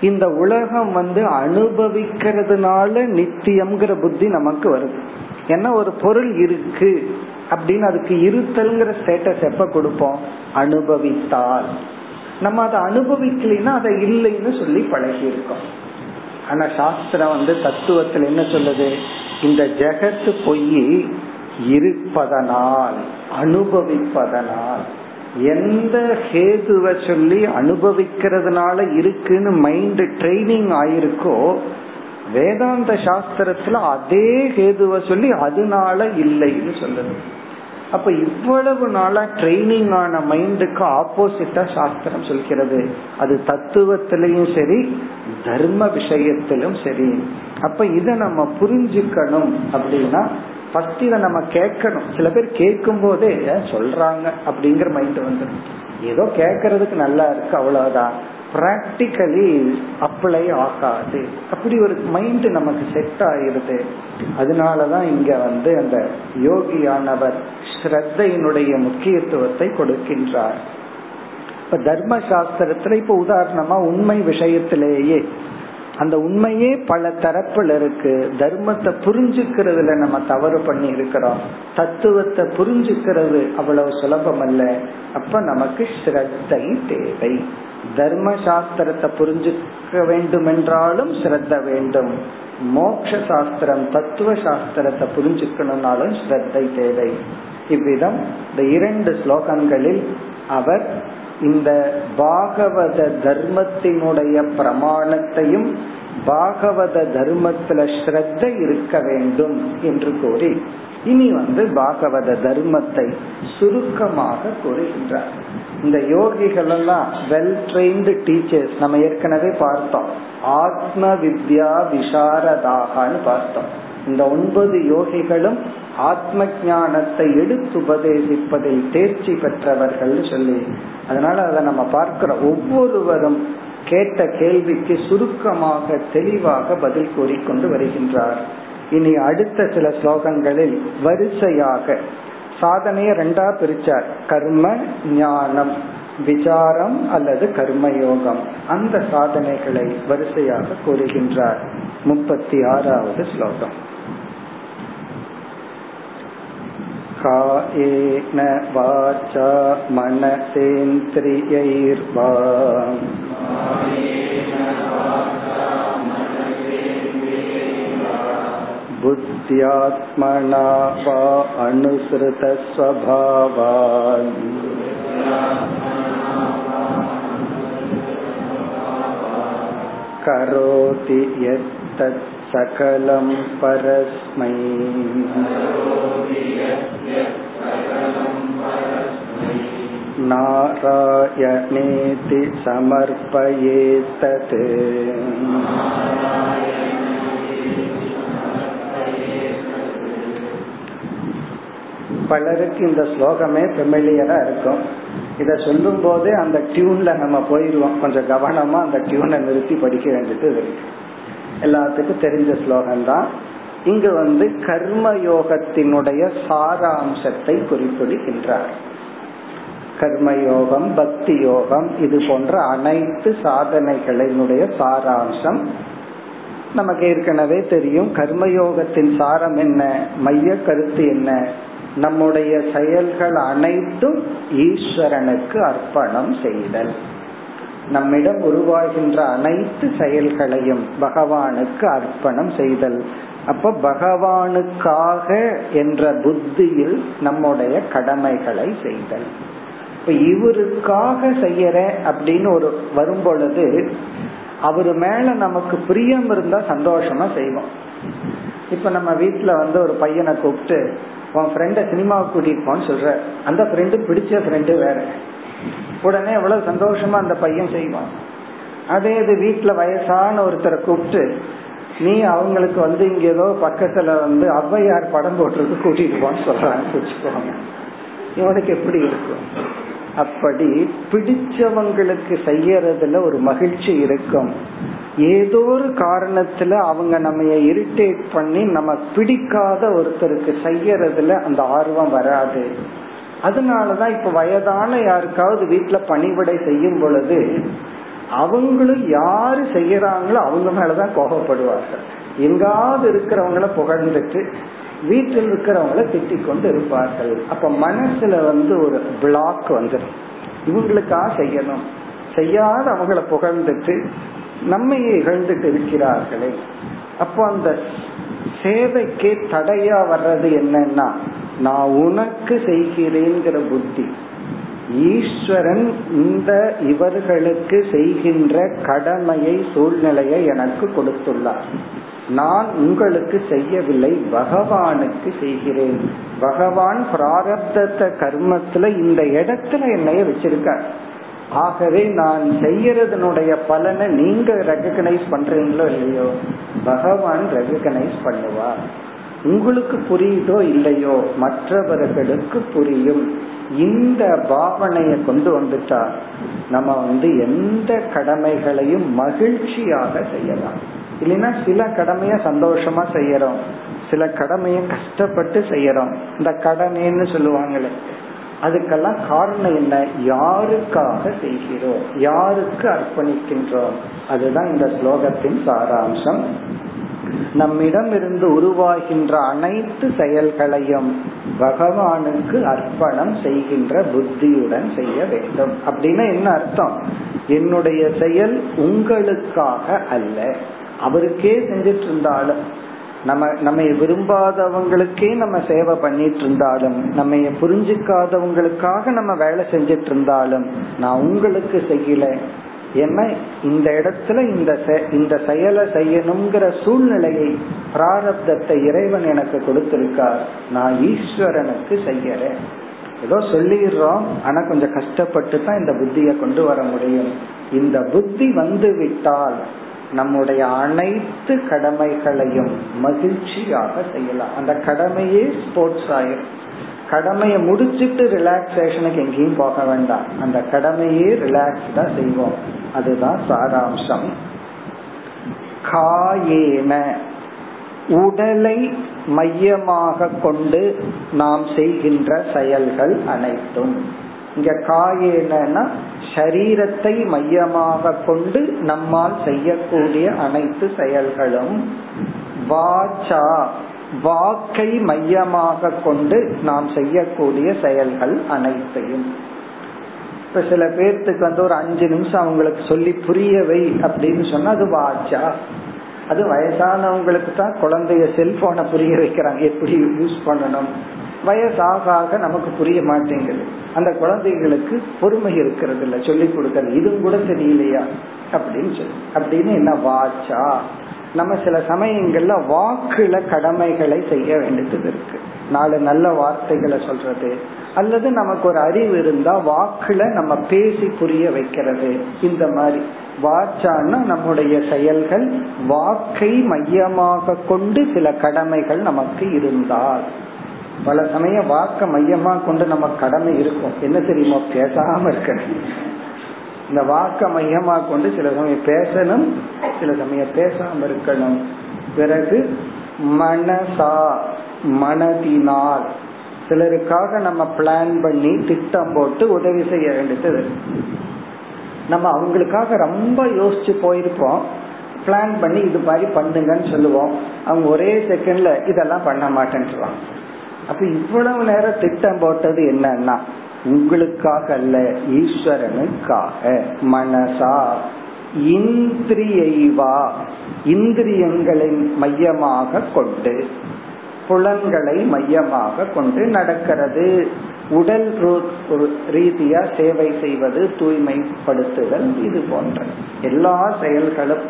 இந்த உலகம் வந்து அனுபவிக்கிறதுனால நித்தியம்ங்கிற புத்தி நமக்கு வருது. ஏன்னா ஒரு பொருள் இருக்கு. அப்படின்னு அதுக்கு இருத்தல்ங்கிற ஸ்டேட்டஸ் எப்ப கொடுப்போம்? அனுபவித்தால். நம்ம அதை அனுபவிக்கலைன்னா அதை இல்லைன்னு சொல்லி பழகி இருக்கோம் ஆனா சாஸ்திரம் வந்து தத்துவத்தில் என்ன சொல்லுது? இந்த ஜெகத்து பொய் இருப்பதனால் அனுபவிப்பதனால் எந்த ஹேதுவை சொல்லி அனுபவிக்கிறதுனால இருக்குன்னு மைண்ட் ட்ரைனிங் ஆயிருக்கோ வேதாந்த சாஸ்திரத்துல அதே ஹேதுவை சொல்லி அதனால இல்லைன்னு சொல்லுது. அப்ப இவ்வளவு நாளா ட்ரைனிங் ஆன மைண்டுக்கு ஆப்போசிட்டா சாஸ்திரம் சொல்கிறது. அது தத்துவத்திலையும் சரி தர்ம விஷயத்திலும் சரி. அப்ப இத நம்ம புரிஞ்சுக்கணும் அப்படின்னா ஃபர்ஸ்ட் இதை நம்ம கேட்கணும். சில பேர் கேட்கும் போதே சொல்றாங்க? அப்படிங்கிற மைண்ட் வந்துடும் ஏதோ கேட்கறதுக்கு நல்லா இருக்கு அவ்வளவுதான். பிராக்டிக்கலி அப்ளை ஆகாது. அப்படி ஒரு மைண்ட் நமக்கு செட் ஆயிருது அதனாலதான் இங்க வந்து அந்த யோகியானவர் ஸ்ரத்தையினுடைய முக்கியத்துவத்தை கொடுக்கின்றார். இப்ப தர்ம சாஸ்திரத்துல இப்ப உதாரணமா உண்மை விஷயத்திலேயே அந்த உண்மையே பல தரப்புல இருக்கு. தர்மத்தை புரிஞ்சுக்கிறதுல நம்ம தவறு பண்ணி இருக்கிறோம் தத்துவத்தை புரிஞ்சுக்கிறது அவ்வளவு சுலபம் அல்ல அப்ப நமக்கு ஸ்ரத்தை தேவை. தர்ம சாஸ்திரத்தை புரிஞ்சுக்க வேண்டும் என்றாலும் ஸ்ரத்த வேண்டும். மோக்ஷ சாஸ்திரம் தத்துவ சாஸ்திரத்தை புரிஞ்சுக்கணும்னாலும் ஸ்ரத்தை தேவை. இவ்விதம் இந்த இரண்டு ஸ்லோகங்களில் அவர் இந்த பாகவத தர்மத்தினுடைய பிரமாணத்தையும் பாகவத தர்மத்துல ஸ்ரத்த இருக்க வேண்டும் என்று கூறி இனி வந்து பாகவத தர்மத்தை சுருக்கமாக கூறுகின்றார். இந்த யோகிகள் எல்லாம் வெல் ட்ரெயின்டு டீச்சர்ஸ் நம்ம ஏற்கனவே பார்த்தோம். ஆத்ம வித்யா விசாரதாகான்னு பார்த்தோம். இந்த ஒன்பது யோகிகளும் ஆத்ம ஞானத்தை எடுத்து உபதேசிப்பதில் தேர்ச்சி பெற்றவர்கள் சொல்லி அதனால அதை நம்ம பார்க்கிறோம். ஒவ்வொருவரும் கேட்ட கேள்விக்கு சுருக்கமாக தெளிவாக பதில் கூறிக்கொண்டு வருகின்றார். இனி அடுத்த சில ஸ்லோகங்களில் வரிசையாக சாதனையை ரெண்டா பிரிச்சார். கர்ம ஞானம் விசாரம் அல்லது கர்மயோகம். அந்த சாதனைகளை வரிசையாக கூறுகின்றார். முப்பத்தி ஆறாவது ஸ்லோகம். कायेन वाचा मनसेन्द्रियैर्वा बुद्ध्यात्मना वा अनुसृतस्वभावान् करोति यत्तत् सकलं परस्मै नारायणेति समर्पयेतत् பலருக்கு இந்த ஸ்லோகமே ஃபெமிலியரா இருக்கும் இத சொல்லும் போதே அந்த டியூன்ல நம்ம போயிருவோம் கொஞ்சம் கவனமா அந்த டியூனை நிறுத்தி படிக்க வேண்டியது இருக்கு எல்லாத்துக்கும் தெரிஞ்ச ஸ்லோகம் தான். இங்கு வந்து கர்ம யோகத்தினுடைய சாராம்சத்தை குறிப்பிடுகின்றார். கர்மயோகம் பக்தி யோகம் இது போன்ற அனைத்து சாதனைகளினுடைய சாராம்சம் நமக்கு ஏற்கனவே தெரியும். கர்மயோகத்தின் சாரம் என்ன? மைய கருத்து என்ன? நம்முடைய செயல்கள் அனைத்தும் ஈஸ்வரனுக்கு அர்ப்பணம் செய்தல். நம்மிடம் உருவாகின்ற அனைத்து செயல்களையும் பகவானுக்கு அர்ப்பணம் செய்தல். அப்ப பகவானுக்காக என்ற புத்தியில் நம்முடைய கடமைகளை செய்தல். இப்ப இவருக்காக செய்யற அப்படின்னு ஒரு வரும் பொழுது அவரு மேல நமக்கு பிரியம் இருந்தா சந்தோஷமா செய்வோம். இப்ப நம்ம வீட்டுல வந்து ஒரு பையனை கூப்பிட்டு உன் ஃப்ரெண்ட சினிமாவுக்கு கூட்டிட்டு போன்னு சொல்ற. அந்த ஃப்ரெண்டு பிடிச்ச ஃப்ரெண்டு வேற. உடனே எவ்வளவு சந்தோஷமா அந்த பையன் செய்வான். அதே இது வீட்டுல வயசான ஒருத்தரை கூப்பிட்டு நீ அவங்களுக்கு வந்து இங்க ஏதோ பக்கத்துல வந்து ஔவையார் படம் போட்டிருக்கு கூட்டிட்டு போன்னு சொல்றாங்க வச்சுக்கோங்க. இவனுக்கு எப்படி இருக்கும்? அப்படி பிடிச்சவங்களுக்கு செய்யறதுல ஒரு மகிழ்ச்சி இருக்கும். ஏதோ ஒரு காரணத்துல அவங்க நம்ம இரிட்டேட் பண்ணி நம்ம பிடிக்காத ஒருத்தருக்கு செய்யறதுல அந்த ஆர்வம் வராது. அதனாலதான் இப்ப வயதான யாருக்காவது வீட்டுல பணிவிடை செய்யும் பொழுது அவங்களும் யாரு செய்யறாங்களோ அவங்க மேலதான் கோபப்படுவார்கள். எங்காவது இருக்கிறவங்கள புகழ்ந்துட்டு வீட்டில் இருக்கிறவங்கள திட்டிக் கொண்டு இருப்பார்கள். அப்ப மனசுல வந்து ஒரு பிளாக் வந்துடும் இவங்களுக்கா செய்யணும்? செய்யாத அவங்கள புகழ்ந்துட்டு நம்மையே இகழ்ந்துட்டு இருக்கிறார்களே. அப்போ அந்த சேவைக்கு தடையா வர்றது என்னன்னா நான் உனக்கு செய்கிறேங்கிற புத்தி ஈஸ்வரன் இந்த இவர்களுக்கு செய்கின்ற கடமையை சூழ்நிலையை எனக்கு கொடுத்துள்ளார். நான் உங்களுக்கு செய்யவில்லை பகவானுக்கு செய்கிறேன். பகவான் பிராரப்த கர்மத்துல இந்த இடத்துல என்னைய வச்சிருக்கார். ஆகவே நான் செய்யறதனுடைய பலனை நீங்க ரெகனைஸ் பண்றீங்களோ இல்லையோ பகவான் ரெகனைஸ் பண்ணுவார். உங்களுக்கு புரியுதோ இல்லையோ மற்றவர்களுக்கு புரியும். இந்த பாவனைய கொண்டு வந்துட்டா நம்ம வந்து எந்த கடமைகளையும் மகிழ்ச்சியாக செய்யலாம். இல்லைன்னா சில கடமைய சந்தோஷமா செய்யறோம். சில கடமைய கஷ்டப்பட்டு செய்யறோம். இந்த கடமைன்னு சொல்லுவாங்களே அதுக்கெல்லாம் காரணம் என்ன? யாருக்காக செய்கிறோம்? யாருக்கு அர்ப்பணிக்கின்றோம்? அதுதான் இந்த ஸ்லோகத்தின் சாராம்சம். நம்மிடம் இருந்து உருவாகின்ற அனைத்து செயல்களையும் பகவானுக்கு அர்ப்பணம் செய்கின்ற புத்தியுடன் செய்ய வேண்டும். அப்படின்னா என்ன அர்த்தம்? என்னுடைய செயல் உங்களுக்காக அல்ல. அவருக்கே செஞ்சிட்டு இருந்தாலும் நம்ம நம்ம விரும்பாதவங்களுக்கே நம்ம சேவை பண்ணிட்டு இருந்தாலும் நம்ம புரிஞ்சுக்காதவங்களுக்காக நம்ம வேலை செஞ்சிட்டு இருந்தாலும் நான் உங்களுக்கு செய்யல ஏன்னா இந்த இடத்துல இந்த இந்த செயலை செய்யணுங்கிற சூழ்நிலையை பிராரப்தத்தை இறைவன் எனக்கு கொடுத்திருக்கார். நான் ஈஸ்வரனுக்கு செய்யறேன். ஏதோ சொல்லிடுறோம் ஆனா கொஞ்சம் கஷ்டப்பட்டு தான் இந்த புத்திய கொண்டு வர முடியும். இந்த புத்தி வந்து விட்டால் நம்முடைய அனைத்து கடமைகளையும் மகிழ்ச்சியாக செய்யலாம். அந்த கடமையே ஸ்போர்ட்ஸ் ஆயிரும். கடமையை முடிச்சிட்டு ரிலாக்ஸேஷனுக்கு எங்கேயும் போக வேண்டாம். அந்த கடமையே ரிலாக்ஸ்டா செய்வோம். அதுதான் சாராம்சம். காயேன. உடலை மையமாக கொண்டு நாம் செய்கின்ற செயல்கள் அனைத்தும். இங்க காயேனா சரீரத்தை மையமாக கொண்டு நம்மால் செய்யக்கூடிய அனைத்து செயல்களும். வாச்சா. வாக்கை மையமாக கொண்டு நாம் செய்யக்கூடிய செயல்கள் அனைத்தையும். இப்ப சில பேர்த்துக்கு வந்து ஒரு அஞ்சு நிமிஷம் அவங்களுக்கு சொல்லி புரியவை அப்படின்னு சொன்னா அது வாச்சா? அது வயசானவங்களுக்கு தான் குழந்தைய செல்போனை புரிய வைக்கிறாங்க. எப்படி யூஸ் பண்ணணும்? வயசாக ஆக நமக்கு புரிய மாட்டேங்குது. அந்த குழந்தைகளுக்கு பொறுமை இருக்கிறது இல்ல சொல்லி கொடுக்கறது. இதுவும் கூட தெரியலையா அப்படின்னு சொல்லி. அப்படின்னு என்ன வாச்சா? நம்ம சில சமயங்கள்ல வாக்குல கடமைகளை செய்ய வேண்டியது இருக்கு. நாலு நல்ல வார்த்தைகளை சொல்றது அல்லது நமக்கு ஒரு அறிவு இருந்தா வாக்குல நம்ம பேசி புரிய வைக்கிறது. இந்த மாதிரி வாச்சான்னா நம்முடைய செயல்கள் வாக்கை மையமாக கொண்டு சில கடமைகள் நமக்கு இருந்தால். பல சமயம் வாக்க மையமா கொண்டு நம்ம கடமை இருக்கும். என்ன தெரியுமோ? பேசாம இருக்கணும் இந்த வாக்க மையமா கொண்டு சில சமயம் பேசணும் சில சமயம் பேசாம இருக்கணும். பிறகு மனசா மனதினால். சிலருக்காக நம்ம பிளான் பண்ணி திட்டம் போட்டு உதவி செய்ய வேண்டியது நம்ம அவங்களுக்காக ரொம்ப யோசிச்சு போயிருப்போம். பிளான் பண்ணி இது மாதிரி பண்ணுங்கன்னு சொல்லுவோம். அவங்க ஒரே செகண்ட்ல இதெல்லாம் பண்ண மாட்டேன்னு அப்ப இவ்வளவு நேரம் திட்டம் போட்டது என்னன்னா உங்களுக்காக அல்ல ஈஸ்வரனுக்காக. மனசா இந்திரியைவா இந்திரியங்களை மையமாக கொண்டு புலன்களை மையமாக கொண்டு நடக்கிறது. உடல் ரீதியா சேவை செய்வது தூய்மைப்படுத்துதல் இது போன்ற எல்லா செயல்களும்.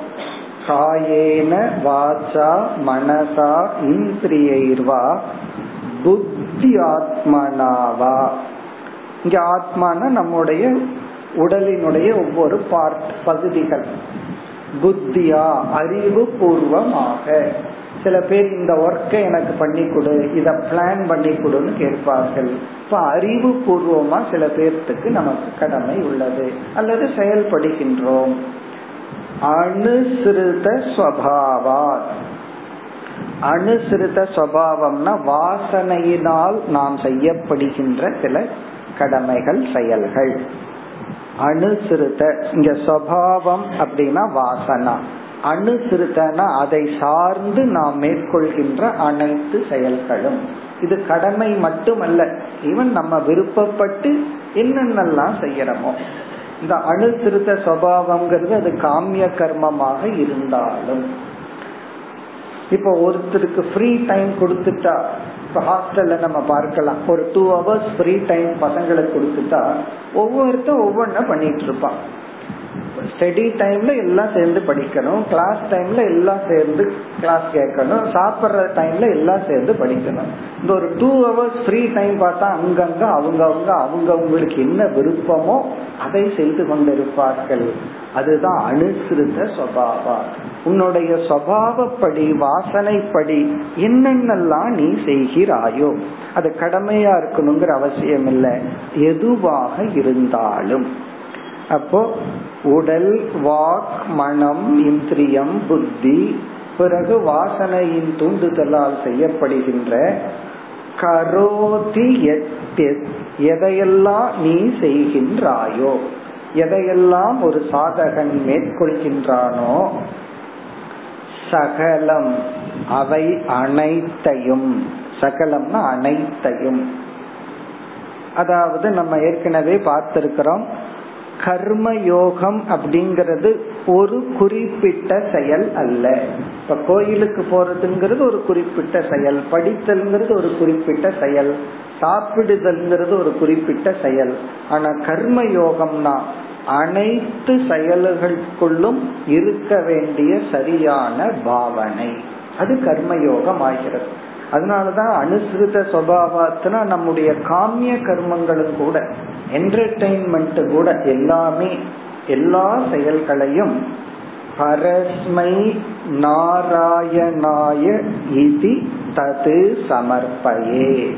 காயேன வாச்சா மனசா இந்திரியைர்வா புத்தி ஆத்மனாவா இங்க ஆத்மான நம்முடைய உடலினுடைய ஒவ்வொரு பார்ட் பகுதிகள். புத்தியா அறிவு பூர்வமாக. சில பேர் இந்த ஒர்க்கை எனக்கு பண்ணி கொடு இத பிளான் பண்ணி கொடுன்னு கேட்பார்கள். இப்ப அறிவு பூர்வமா சில பேர்த்துக்கு நமக்கு கடமை உள்ளது. அல்லது செயல்படுகின்றோம். அனுசிருத ஸ்வபாவா அனுசிருத சுவாவம்னா வாசனையினால் நாம் செய்யப்படுகின்ற சில கடமைகள் செயல்கள். அனுசிருத்த இங்க சுவாவம் அப்படின்னா வாசனா. அனுசிருத்தனா அதை சார்ந்து நாம் மேற்கொள்கின்ற அனைத்து செயல்களும். இது கடமை மட்டுமல்ல ஈவன் நம்ம விருப்பப்பட்டு என்னென்னலாம் செய்யறோமோ. இந்த அணுசிறுத்த சுவாவம்ங்கிறது அது காமிய கர்மமாக இருந்தாலும். இப்போ ஒருத்தருக்கு ஃப்ரீ டைம் கொடுத்துட்டா இப்ப ஹாஸ்டல்ல நம்ம பார்க்கலாம். ஒரு டூ ஹவர்ஸ் ஃப்ரீ டைம் பசங்களுக்கு கொடுத்துட்டா ஒவ்வொருத்தரும் ஒவ்வொன்றா பண்ணிட்டு இருப்பான். ஸ்டடி டைம்ல எல்லாம் சேர்ந்து படிக்கணும். கிளாஸ் டைம்ல எல்லாம் சேர்ந்து கிளாஸ் கேட்கணும். சாப்பிட்ற டைம்ல எல்லாம் சேர்ந்து படிக்கணும். இந்த ஒரு டூ ஹவர்ஸ் ஃப்ரீ டைம் பார்த்தா அங்கங்க அவங்கவுங்க அவங்கவுங்களுக்கு என்ன விருப்பமோ அதை செய்து கொண்டிருப்பார்கள். அதுதான் அனுசிருத்த சுவாவா உன்னுடைய சுவாவப்படி வாசனைப்படி என்னென்னலாம் நீ செய்கிறாயோ அது கடமையா இருக்கணுங்கிற அவசியம் இல்லை எதுவாக இருந்தாலும். அப்போ உடல் வாக் மனம் இந்திரியம் புத்தி பிறகு வாசனையின் தூண்டுதலால் செய்யப்படுகின்ற கரோதி எதையெல்லாம் நீ செய்கின்றாயோ எதையெல்லாம் ஒரு சாதகன் மேற்கொள்கின்றானோ சகலம். அவை அனைத்தையும். சகலம்னா அனைத்தையும். அதாவது நம்ம ஏற்கனவே பார்த்திருக்கிறோம் கர்ம யோகம் அப்படிங்கிறது ஒரு குறிப்பிட்ட செயல் அல்ல. இப்ப கோயிலுக்கு போறதுங்கிறது ஒரு குறிப்பிட்ட செயல் படித்தல்ங்கிறது ஒரு குறிப்பிட்ட செயல் சாப்பிடுதல்ங்கிறது ஒரு குறிப்பிட்ட செயல். ஆனா கர்ம யோகம்னா அனைத்து செயல்களுக்குள்ளும் இருக்க வேண்டிய சரியான பாவனை. அது கர்மயோகம் ஆகிறது அதனாலதான் அனுசிருத சுவாவத்தினா நம்முடைய காமிய கர்மங்களும் கூட என்டர்டைன்மெண்ட் கூட எல்லாமே எல்லா செயல்களையும் பரஸ்மை நாராயணாய இது தது சமர்ப்பயே.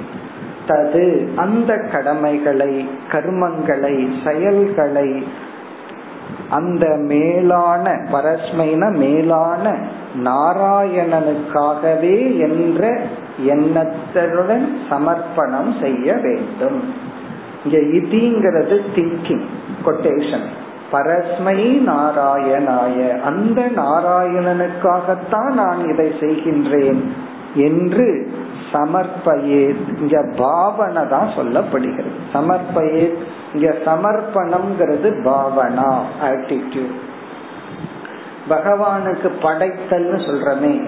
தது அந்த கடமைகளை கர்மங்களை செயல்களை அந்த மேலான பரஸ்மைன மேலான நாராயணனுக்காகவே என்ற எண்ணத்துடன் சமர்ப்பணம் செய்ய வேண்டும். இங்க இதிங்கிறது திங்கிங் கொட்டேஷன் பரஸ்மை நாராயணாய. அந்த நாராயணனுக்காகத்தான் நான் இதை செய்கின்றேன். என்று சமர்ப்பயே இங்க பாவனை தான் சொல்லப்படுகிறது. சமர்ப்பயே இங்க சமர்ப்பணம்ங்கிறது பாவனா ஆட்டிடியூட் பகவானுக்கு படைத்தல்னு சொல்றமே.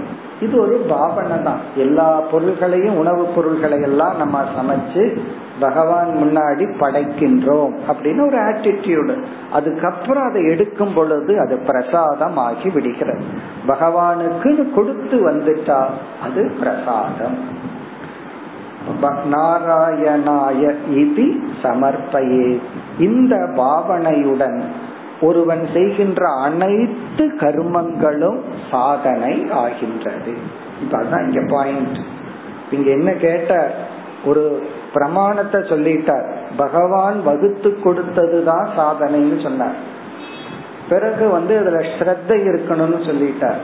இது ஒரு பாவனை தான் எல்லா பொருள்களையும் உணவுப் பொருள்களை எல்லாம் நம்ம சமைச்சு பகவான் முன்னாடி படைக்கின்றோம் அப்படின்னு ஒரு ஆட்டிடியூடு அதுக்கப்புறம் அதை எடுக்கும் பொழுது அது பிரசாதம் ஆகி விடுகிறது. பகவானுக்குன்னு கொடுத்து வந்துட்டா அது பிரசாதம். நாராயணாய இது சமர்ப்பயே. இந்த பாவனையுடன் ஒருவன் செய்கின்ற அனைத்து கர்மங்களும் சாதனை ஆகின்றது. இப்ப அதான் இங்க பாயிண்ட் இங்க என்ன கேட்ட ஒரு பிரமாணத்தை சொல்லிட்டார். பகவான் வகுத்து கொடுத்ததுதான் சாதனைன்னு சொன்னார். பிறகு வந்து அதுல ஸ்ரத்த இருக்கணும்னு சொல்லிட்டார்.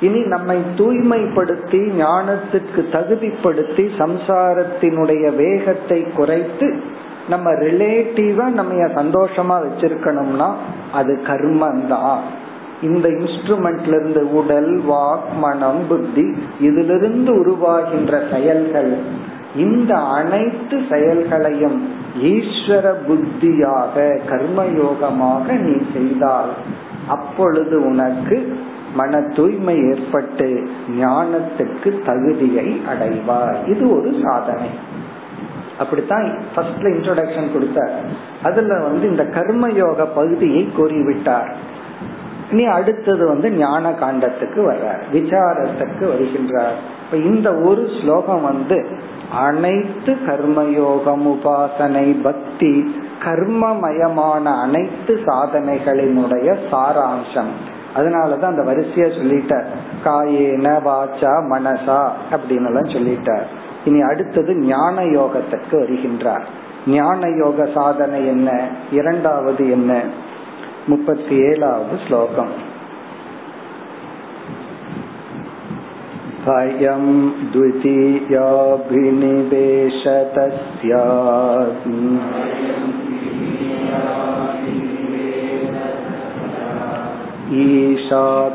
இனி நம்மை தூய்மைப்படுத்தி ஞானத்துக்கு தகுதிப்படுத்தி சம்சாரத்தினுடைய வேகத்தை குறைத்து நம்ம ரிலேட்டிவா நம்ம சந்தோஷமா வச்சிருக்கணும்னா அது கர்மந்தான் இந்த இன்ஸ்ட்ருமெண்ட்ல இருந்து உடல் வாக் மனம் புத்தி இதிலிருந்து உருவாகின்ற செயல்கள் இந்த அனைத்து செயல்களையும் ஈஸ்வர புத்தியாக கர்மயோகமாக நீ செய்தால் அப்பொழுது உனக்கு மன தூய்மை ஏற்பட்டு ஞானத்துக்கு தகுதியை அடைவார் இது ஒரு சாதனை. அப்படித்தான் ஃபர்ஸ்ட்ல இன்ட்ரோடக்ஷன் கொடுத்தார் அதுல வந்து இந்த கர்மயோக பகுதியை கூறிவிட்டார். இனி அடுத்தது வந்து ஞான காண்டத்துக்கு வர்றார். விசாரத்துக்கு வருகின்றார். இந்த ஒரு ஸ்லோகம் வந்து அனைத்து கர்மயோகம் உபாசனை பக்தி கர்மமயமான அனைத்து சாதனைகளினுடைய சாராம்சம். அதனாலதான் அந்த வரிசைய சொல்லிட்டார். காயேன வாச்சா மனசா அப்படின்னு எல்லாம் சொல்லிட்டார். இனி அடுத்தது ஞான யோகத்திற்கு வருகின்றார் ஞான யோக சாதனை என்ன இரண்டாவது என்ன முப்பத்தி ஏழாவது ஸ்லோகம் भयं द्वितीयाभिनिवेशतस्यात्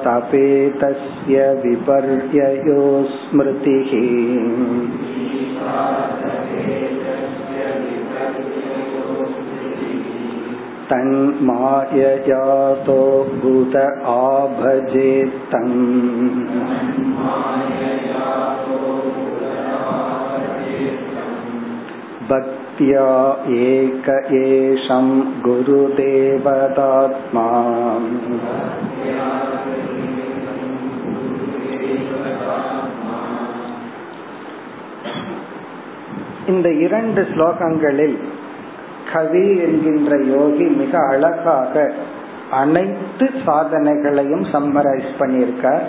ईशातपेतस्य विपर्ययो स्मृतिः तन्माययातो भूत आभजेत्तम्। भक्त्या एक गुरुदेवतात्मा। இந்த இரண்டு ஸ்லோகங்களில் கவி என்கின்ற யோகி மிக அழகாக அனைத்து சாதனைகளையும் சம்மரைஸ் பண்ணியிருக்கார்.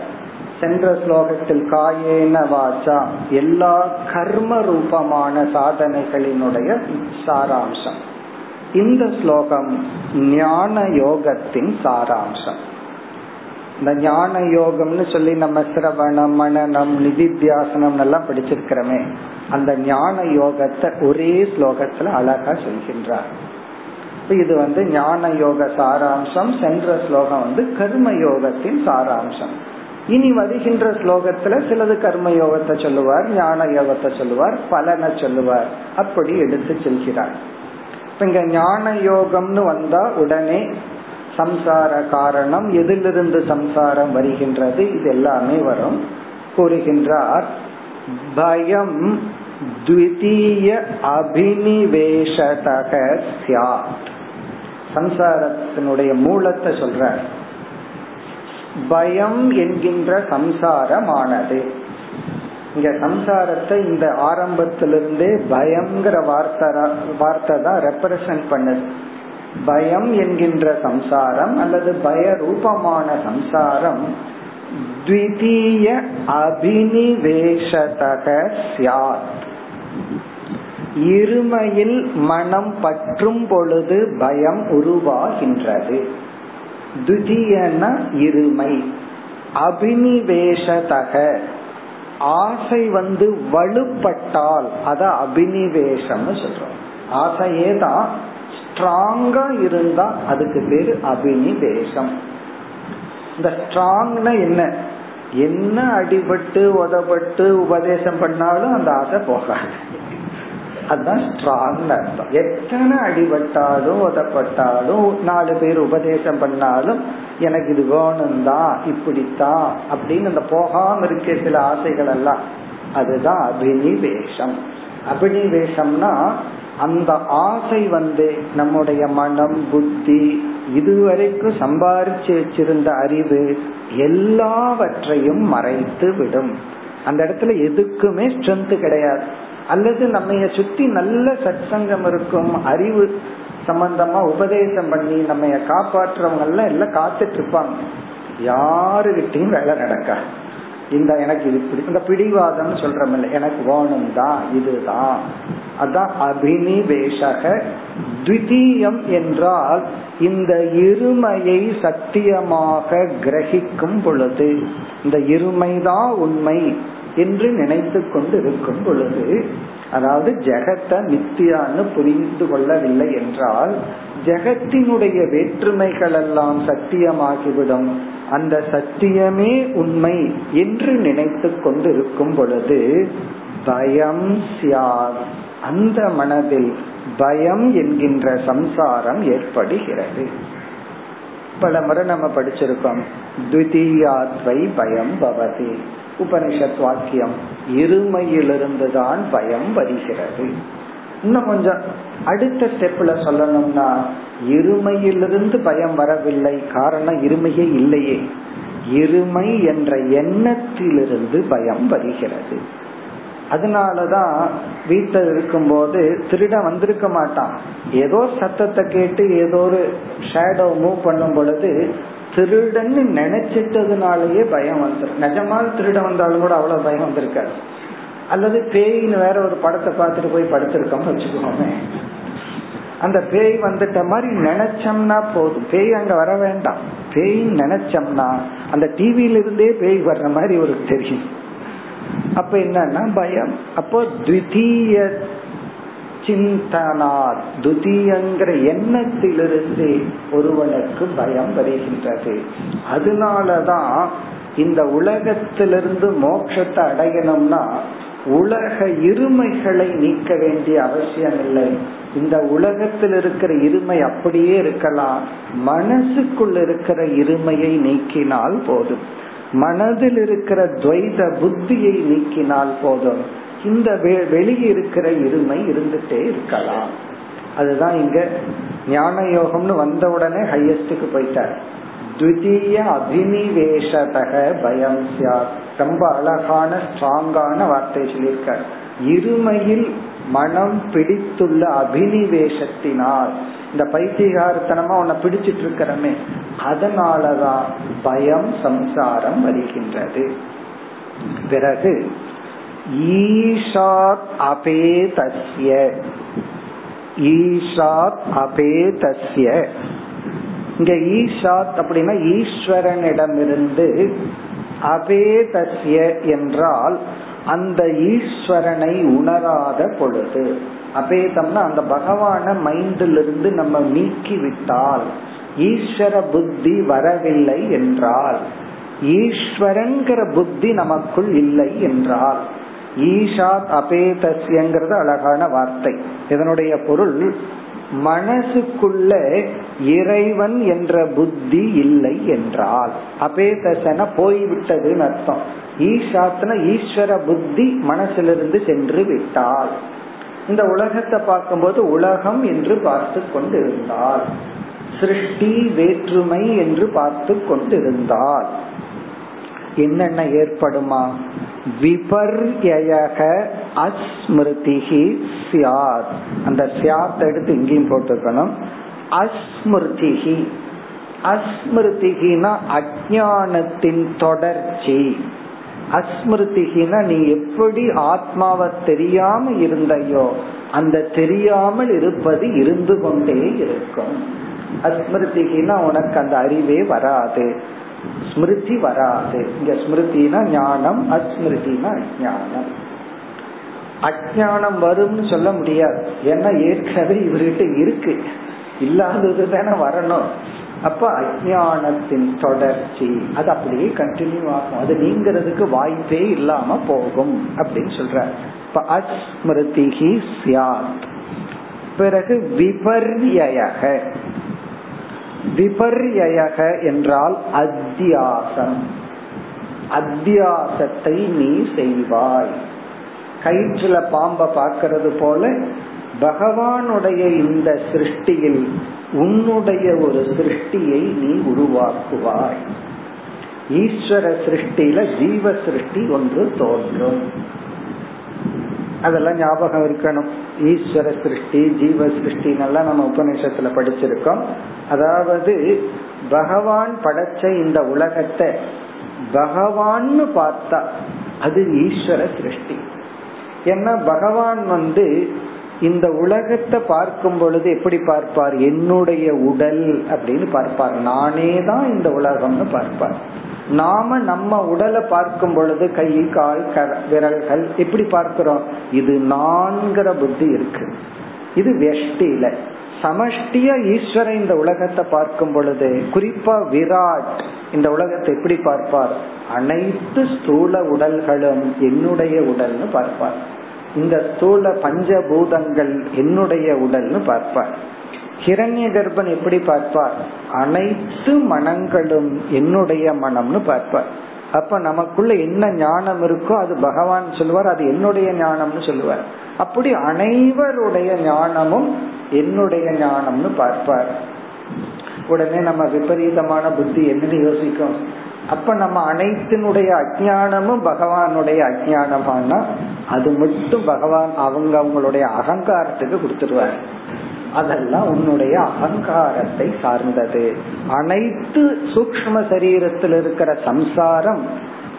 சென்ற ஸ்லோகத்தில் காயேன வாச்சா எல்லா கர்ம ரூபமான சாதனைகளினுடைய சாராம்சம். இந்த ஸ்லோகம் ஞான யோகத்தின் சாராம்சம். இந்த ஞான யோகம்னு சொல்லி நம்ம சிரவணம் மனநம் நிதித்தியாசனம் எல்லாம் படிச்சிருக்கிறோமே அந்த ஞான யோகத்தை ஒரே ஸ்லோகத்துல அழகா சொல்கின்றார். இது வந்து ஞான யோக சாராம்சம் சென்ற ஸ்லோகம் வந்து கர்ம யோகத்தின் சாராம்சம். இனி வருகின்ற ஸ்லோகத்துல சிலது கர்ம யோகத்தை சொல்லுவார் ஞான யோகத்தை சொல்லுவார் பலனை சொல்லுவார். அப்படி எடுத்து செல்கிறார். இங்க ஞான யோகம்னு வந்தா உடனே சம்சார காரணம் எதிலிருந்து சம்சாரம் வருகின்றது இது எல்லாமே வரும். கூறுகின்றார் பயம் த்விதீய அபினிவேஷதக சியாத் சம்சாரத்தினுடைய மூலத்தை சொல்ற பயம் என்கின்ற சம்சாரமானது. இங்க சம்சாரத்தை இந்த ஆரம்பத்திலிருந்தே பயம்ங்கிற வார்த்தை வார்த்தை தான் ரெப்ரசன்ட் பண்ணுது. பயம் என்கின்ற சம்சாரம் அல்லது பய ரூபமான சம்சாரம் த்விதீய அபினிவேஷதக சியாத் இருமையில் மனம் பற்றும் பொழுது பயம் உருவாகின்றது. துதியன இருமை அபினிவேஷதக ஆசை வந்து வலுப்பட்டால் அத அபினிவேஷம்னு சொல்றோம். ஆசையே தான் ஸ்ட்ராங்கா இருந்தா அதுக்கு பேரு அபினிவேசம். இந்த ஸ்ட்ராங்னா என்ன? என்ன அடிபட்டு உதப்பட்டு உபதேசம் பண்ணாலும் அந்த ஆசை போகாது. அதுதான் ஸ்ட்ராங் அர்த்தம். எத்தனை அடிபட்டாலும் உதப்பட்டாலும் நாலு பேர் உபதேசம் பண்ணாலும் எனக்கு இது வேணும் தான் இப்படித்தான் அப்படின்னு அந்த போகாம இருக்க சில ஆசைகள் எல்லாம். அதுதான் அபினிவேஷம் அபினிவேஷம்னா அந்த ஆசை வந்து நம்முடைய மனம் புத்தி இதுவரைக்கும் சம்பாரிச்சு வச்சிருந்த அறிவு எல்லாவற்றையும் மறைத்து விடும். அந்த இடத்துல எதுக்குமே ஸ்ட்ரென்த் கிடையாது. அல்லது நம்ம சுத்தி நல்ல சத்சங்கம் இருக்கும் அறிவு சம்பந்தமா உபதேசம் பண்ணி நம்ம காப்பாற்றுறவங்க எல்லாம் எல்லாம் காத்துட்டு இருப்பாங்க. யாருகிட்டையும் வேலை நடக்காது. இந்த எனக்கு இது பிடி இந்த பிடிவாதம் சொல்றமில்ல எனக்கு வேணும் தான் இதுதான். அதான் அபினிவேஷக த்விதீயம் என்றால் இந்த இருமையை சத்தியமாக கிரகிக்கும் பொழுது இந்த இருமைதான் உண்மை என்று நினைத்து கொண்டு இருக்கும் பொழுது அதாவது ஜெகத்தை நித்தியான்னு புரிந்து கொள்ளவில்லை என்றால் ஜெகத்தினுடைய வேற்றுமைகள் எல்லாம் சத்தியமாகிவிடும். அந்த சத்தியமே உண்மை என்று நினைத்து கொண்டு இருக்கும் பொழுது பயம் சியார் அந்த மனதில் பயம் என்கின்ற சம்சாரம் ஏற்படுகிறது. பல முறை நம்ம படிச்சிருக்கோம். பயம் பவதி. உபனிஷத் வாக்கியம் இருமையிலிருந்து தான் பயம் வருகிறது. இன்னும் கொஞ்சம் அடுத்த ஸ்டெப்ல சொல்லணும்னா இருமையிலிருந்து பயம் வரவில்லை. காரணம் இருமையே இல்லையே. இருமை என்ற எண்ணத்திலிருந்து பயம் வருகிறது. அதனாலதான் வீட்டில் இருக்கும்போது திருடன் வந்திருக்க மாட்டான். ஏதோ சத்தத்தை கேட்டு ஏதோ ஒரு ஷேடோ மூவ் பண்ணும் பொழுது திருடன்னு நினைச்சிட்டதுனாலயே பயம் வந்துடும் நிஜமான திருடன் வந்தாலும் கூட அவ்வளவு பயம் வந்திருக்காது. அல்லது பேயின்னு வேற ஒரு படத்தை பார்த்துட்டு போய் படுத்திருக்கோம்னு வச்சுக்கோமே. அந்த பேய் வந்துட்ட மாதிரி நினைச்சோம்னா போதும். பேய் அங்க வர வேண்டாம். பேய் நினைச்சோம்னா அந்த டிவியில இருந்தே பேய் வர்ற மாதிரி ஒரு தெரியும். அப்ப என்னன்னா பயம். அப்போ த்விதீய சிந்தனார். துதியங்கிற எண்ணத்திலிருந்து ஒருவனுக்கு பயம் வருகின்றது. அதனாலதான் இந்த உலகத்திலிருந்து மோட்சத்தை அடையணும்னா உலக இருமைகளை நீக்க வேண்டிய அவசியம் இல்லை இந்த உலகத்தில் இருக்கிற இருமை அப்படியே இருக்கலாம். மனசுக்குள் இருக்கிற இருமையை நீக்கினால் போதும். மனதில் இருக்கிற துவைத புத்தியை நீக்கினால் போதும். இந்த வெளியே இருக்கிற இருமை இருந்துட்டே இருக்கலாம். அதுதான் இங்க ஞான யோகம்னு வந்த உடனே ஹையஸ்டுக்கு போயிட்டார். த்விதீய அபினிவேஷதக பயம் சியாத் ரொம்ப அழகான ஸ்ட்ராங்கான வார்த்தை சொல்லியிருக்கார். இருமையில் மனம் பிடித்துள்ள அபினிவேஷத்தினால் இந்த பைத்தியகாரத்தனமா உன்னை பிடிச்சிட்டு இருக்கிறமே அதனாலதான் பயம் சம்சாரம் வருகின்றது. பிறகு ஈஷாத் அபேதஸ்ய. ஈஷாத் அபேதஸ்ய. இங்க ஈஷாத் அப்படின்னா ஈஸ்வரனிடமிருந்து அபேதஸ்ய என்றால் அந்த ஈஸ்வரனை உணராத பொழுது. அபேதம்னா அந்த பகவான மைண்டிலிருந்து நம்ம நீக்கி விட்டால் ஈஸ்வர புத்தி வரவில்லை என்றால் ஈஸ்வரன்கிற புத்தி நமக்குள் இல்லை என்றால் ஈஷாத் அபேதஸ்யங்கிறது அழகான வார்த்தை. இதனுடைய பொருள் மனசுக்குள்ள இறைவன் என்ற புத்தி இல்லை என்றால். அபேதசன போய்விட்டதுன்னு அர்த்தம். ஈஷாத்ன ஈஸ்வர புத்தி மனசிலிருந்து சென்று விட்டால். இந்த உலகத்தை பார்க்கும்போது உலகம் என்று பார்த்து கொண்டிருந்தால். சிருஷ்டி வேற்றுமை என்று பார்த்து கொண்டிருந்தால். என்னென்ன ஏற்படுமா? விபர்யக அஸ்மிருதிகி சியாத் அந்த சியாத் எடுத்து இங்கேயும் போட்டுக்கணும் அஸ்மிருதிகி அஸ்மிருதிகினா அஜானத்தின் தொடர்ச்சி. அஸ்மிருதிகினா நீ எப்படி ஆத்மாவை தெரியாம இருந்தையோ அந்த தெரியாமல் இருப்பது இருந்து கொண்டே இருக்கும். அஸ்மிருதிகினா உனக்கு அந்த அறிவே வராது. ஸ்மிருதி வராது. இங்க ஸ்மிருதினா ஞானம் அஸ்மிருதினா ஞானம். அஜானம் வரும்னு சொல்ல முடியாது. ஏன்னா ஏற்கனவே இவர்கிட்ட இருக்கு. இல்லாதது தானே வரணும். அப்ப அஜானத்தின் தொடர்ச்சி அது அப்படியே கண்டினியூ ஆகும். அது நீங்கிறதுக்கு வாய்ப்பே இல்லாம போகும் அப்படின்னு சொல்ற இப்ப அஸ்மிருதிகி சியாத் பிறகு விபர்யக விபர்யக என்றால் அத்தியாசம். அத்தியாசத்தை நீ செய்வாய். கயிற்றுல பாம்ப பார்க்கறது போல பகவானுடைய இந்த சிருஷ்டியில் உன்னுடைய ஒரு சிருஷ்டியை நீ உருவாக்குவாய். ஈஸ்வர சிருஷ்டியில ஜீவ சிருஷ்டி ஒன்று தோன்றும். அதெல்லாம் ஞாபகம் இருக்கணும். ஈஸ்வர சிருஷ்டி ஜீவ சிருஷ்டி நம்ம உபநிஷத்துல படிச்சிருக்கோம். அதாவது பகவான் படைச்ச இந்த உலகத்தை பகவான்னு பார்த்தா அது ஈஸ்வர சிருஷ்டி. ஏன்னா பகவான் வந்து இந்த உலகத்தை பார்க்கும் பொழுது எப்படி பார்ப்பார்? என்னுடைய உடல் அப்படின்னு பார்ப்பார். நானே தான் இந்த உலகம்னு பார்ப்பார். நாம நம்ம உடலை பார்க்கும் பொழுது கை கால் விரல்கள் எப்படி பார்க்கிறோம்? இது நான்கிற புத்தி இருக்கு. இது வெஷ்டியில. சமஷ்டியா ஈஸ்வரன் இந்த உலகத்தை பார்க்கும் பொழுது குறிப்பா விராட் இந்த உலகத்தை எப்படி பார்ப்பார்? அனைத்து ஸ்தூல உடல்களும் என்னுடைய உடல்னு பார்ப்பார். இந்த ஸ்தூல பஞ்சபூதங்கள் என்னுடைய உடல்னு பார்ப்பார். ஹிரண்ய கர்ப்பன் எப்படி பார்ப்பார்? அனைத்து மனங்களும் என்னுடைய மனம்னு பார்ப்பார். அப்ப நமக்குள்ள என்ன ஞானம் இருக்கோ அது பகவான் சொல்லுவார் அது என்னுடைய ஞானம்னு சொல்லுவார் அப்படி அனைவருடைய ஞானமும் என்னுடைய ஞானம்னு பார்ப்பார். உடனே நம்ம விபரீதமான புத்தி என்னன்னு யோசிக்கும். அப்ப நம்ம அனைத்தினுடைய அஜானமும் பகவானுடைய அஜானமானா அது மட்டும் பகவான் அவங்க அவங்களுடைய அகங்காரத்துக்கு கொடுத்துருவாரு. அதெல்லாம் உன்னுடைய அகங்காரத்தை சார்ந்தது. அனைத்து சூக்ம சரீரத்தில் இருக்கிற சம்சாரம்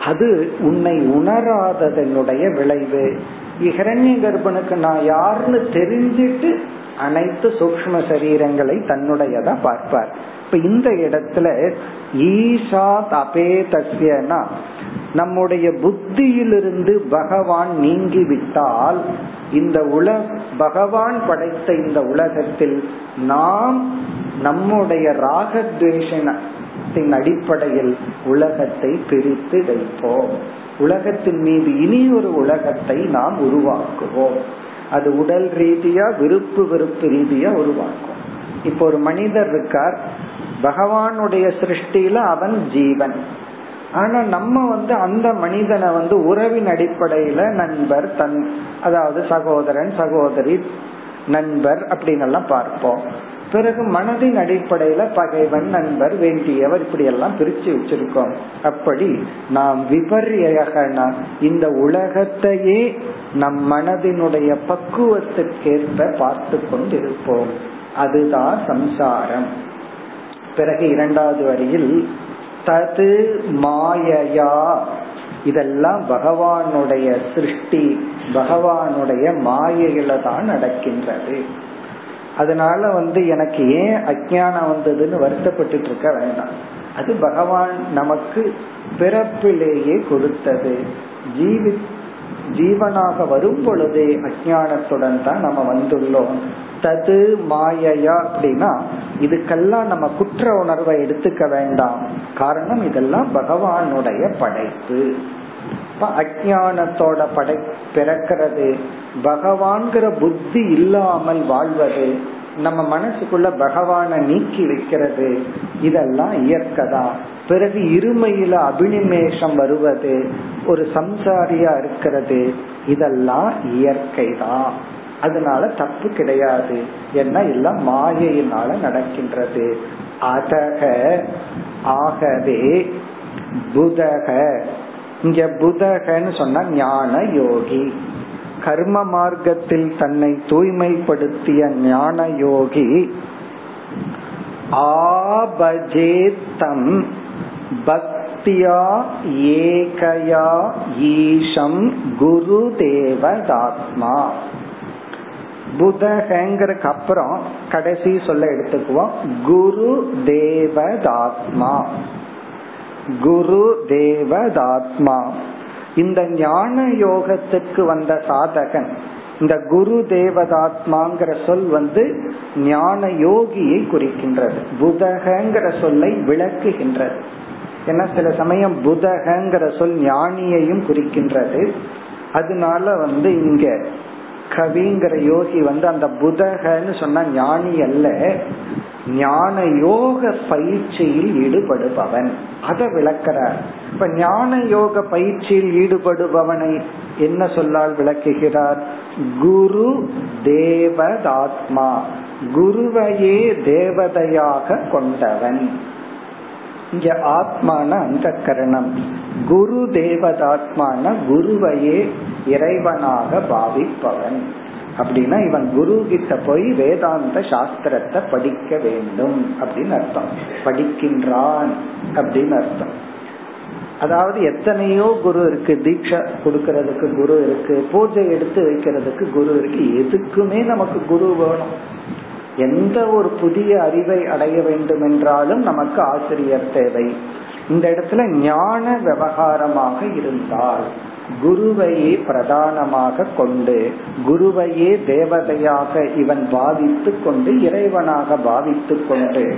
அது உன்னை உணராததனுடைய விளைவு. இரண்ய கர்ப்பனுக்கு நான் யாருன்னு தெரிஞ்சிட்டு அனைத்து சூக்ம சரீரங்களை தன்னுடையதா பார்ப்பார். இப்ப இந்த இடத்துல ஈஷாத் அபேதஸ்யனா நம்முடைய புத்தியிலிருந்து பகவான் நீங்கி விட்டால் இந்த உல பகவான் படைத்த இந்த உலகத்தில் நாம் நம்முடைய ராகத்வேஷத்தின் அடிப்படையில் உலகத்தை பிரித்து வைப்போம். உலகத்தின் மீது இனி ஒரு உலகத்தை நாம் உருவாக்குவோம். அது உடல் ரீதியா விருப்பு வெறுப்பு ரீதியா உருவாக்கும். இப்போ ஒரு மனிதர் இருக்கார். பகவானுடைய சிருஷ்டியில அவன் ஜீவன். ஆனா நம்ம வந்து அந்த மனிதனை வந்து உறவின் அடிப்படையில நண்பர் தன் அதாவது சகோதரன் சகோதரி நண்பர் அப்படின்னு எல்லாம் பார்ப்போம். பிறகு மனதின் அடிப்படையில பகைவன் நண்பர் வேண்டியவர் இப்படி எல்லாம் பிரிச்சு வச்சிருக்கோம். அப்படி நாம் விபரியகனா இந்த உலகத்தையே நம் மனதினுடைய பக்குவத்திற்கேற்ப பார்த்து கொண்டிருப்போம். அதுதான் சம்சாரம். பிறகு இரண்டாவது வரியில் தது மாயையா. இதெல்லாம் பகவானுடைய சிருஷ்டி பகவானுடைய மாயையில தான் நடக்கின்றது. அதனால வந்து எனக்கு ஏன் அஜானம் வந்ததுன்னு வருத்தப்பட்டு இருக்க வேண்டாம். அது பகவான் நமக்கு பிறப்பிலேயே கொடுத்தது. ஜீவி ஜீவனாக வரும் பொழுதே அஜானத்துடன் தான் நம்ம வந்துள்ளோம். தது மாயையா அப்படின்னா இதுக்கெல்லாம் நம்ம குற்ற உணர்வை எடுத்துக்க வேண்டாம். காரணம் இதெல்லாம் பகவானுடைய படைப்பு. அஜானத்தோட படை பிறக்கிறது. பகவான்கிற புத்தி இல்லாமல் வாழ்வது நம்ம மனசுக்குள்ள பகவான நீக்கி வைக்கிறது. இதெல்லாம் இயற்கைதான் பிறகு இருமையில அபினிமேஷம் வருவது ஒரு சம்சாரியா இருக்கிறது இதெல்லாம் இயற்கை தான் அதனால தப்பு கிடையாது. என்ன எல்லாம் மாயையினால நடக்கின்றது. அதக ஆகவே புதக. இங்க புதகன்னு சொன்னா ஞான யோகி கர்ம மார்க்கத்தில் தன்னை தூய்மைப்படுத்திய ஞான யோகி ஆபஜேத்தம் பக்தியா ஏகயா ஈஷம் குரு தேவதாத்மா புதகங்கிறதுக்கு அப்புறம் கடைசி சொல்ல எடுத்துக்குவோம். குரு தேவதாத்மா குரு தேவதாத்மா இந்த ஞான யோகத்துக்கு வந்த சாதகன் இந்த குரு தேவதாத்மாங்கிற சொல் வந்து ஞான யோகியை குறிக்கின்றது புதகங்கிற சொல்லை விளக்குகின்றது. ஏன்னா சில சமயம் புதகங்கிற சொல் ஞானியையும் குறிக்கின்றது. அதனால வந்து இங்க கவிங்கிற யோகி வந்து அந்த புதகன்னு சொன்னா ஞானி அல்ல ஞான யோக பயிற்சியில் ஈடுபடுபவன். அதை விளக்கிறார். இப்ப ஞான யோக பயிற்சியில் ஈடுபடுபவனை என்ன சொல்லால் விளக்குகிறார்? குரு தேவதாத்மா. குருவையே தேவதையாக கொண்டவன். இங்க ஆத்மான அந்த கரணம். குரு தேவதாத்மான குருவையே இறைவனாக பாவிப்பவன். அப்படின்னா இவன் குரு கிட்ட போய் வேதாந்த சாஸ்திரத்தை படிக்க வேண்டும் அப்படின்னு அர்த்தம். படிக்கின்றான் அப்படின்னு அர்த்தம். அதாவது எத்தனையோ குரு இருக்கு தீட்சை கொடுக்கறதுக்கு குரு இருக்கு பூஜை எடுத்து வைக்கிறதுக்கு குரு இருக்கு. எதுக்குமே நமக்கு குரு வேணும். எந்த ஒரு புதிய அறிவை அடைய வேண்டும் என்றாலும் நமக்கு ஆசிரியர் தேவை. இந்த இடத்துல ஞான விவகாரமாக இருந்தால் குருவையே பிரதானமாக கொண்டு குருவையே தேவதையாக இவன் பாவித்து கொண்டு இறைவனாக பாவித்து கொண்டு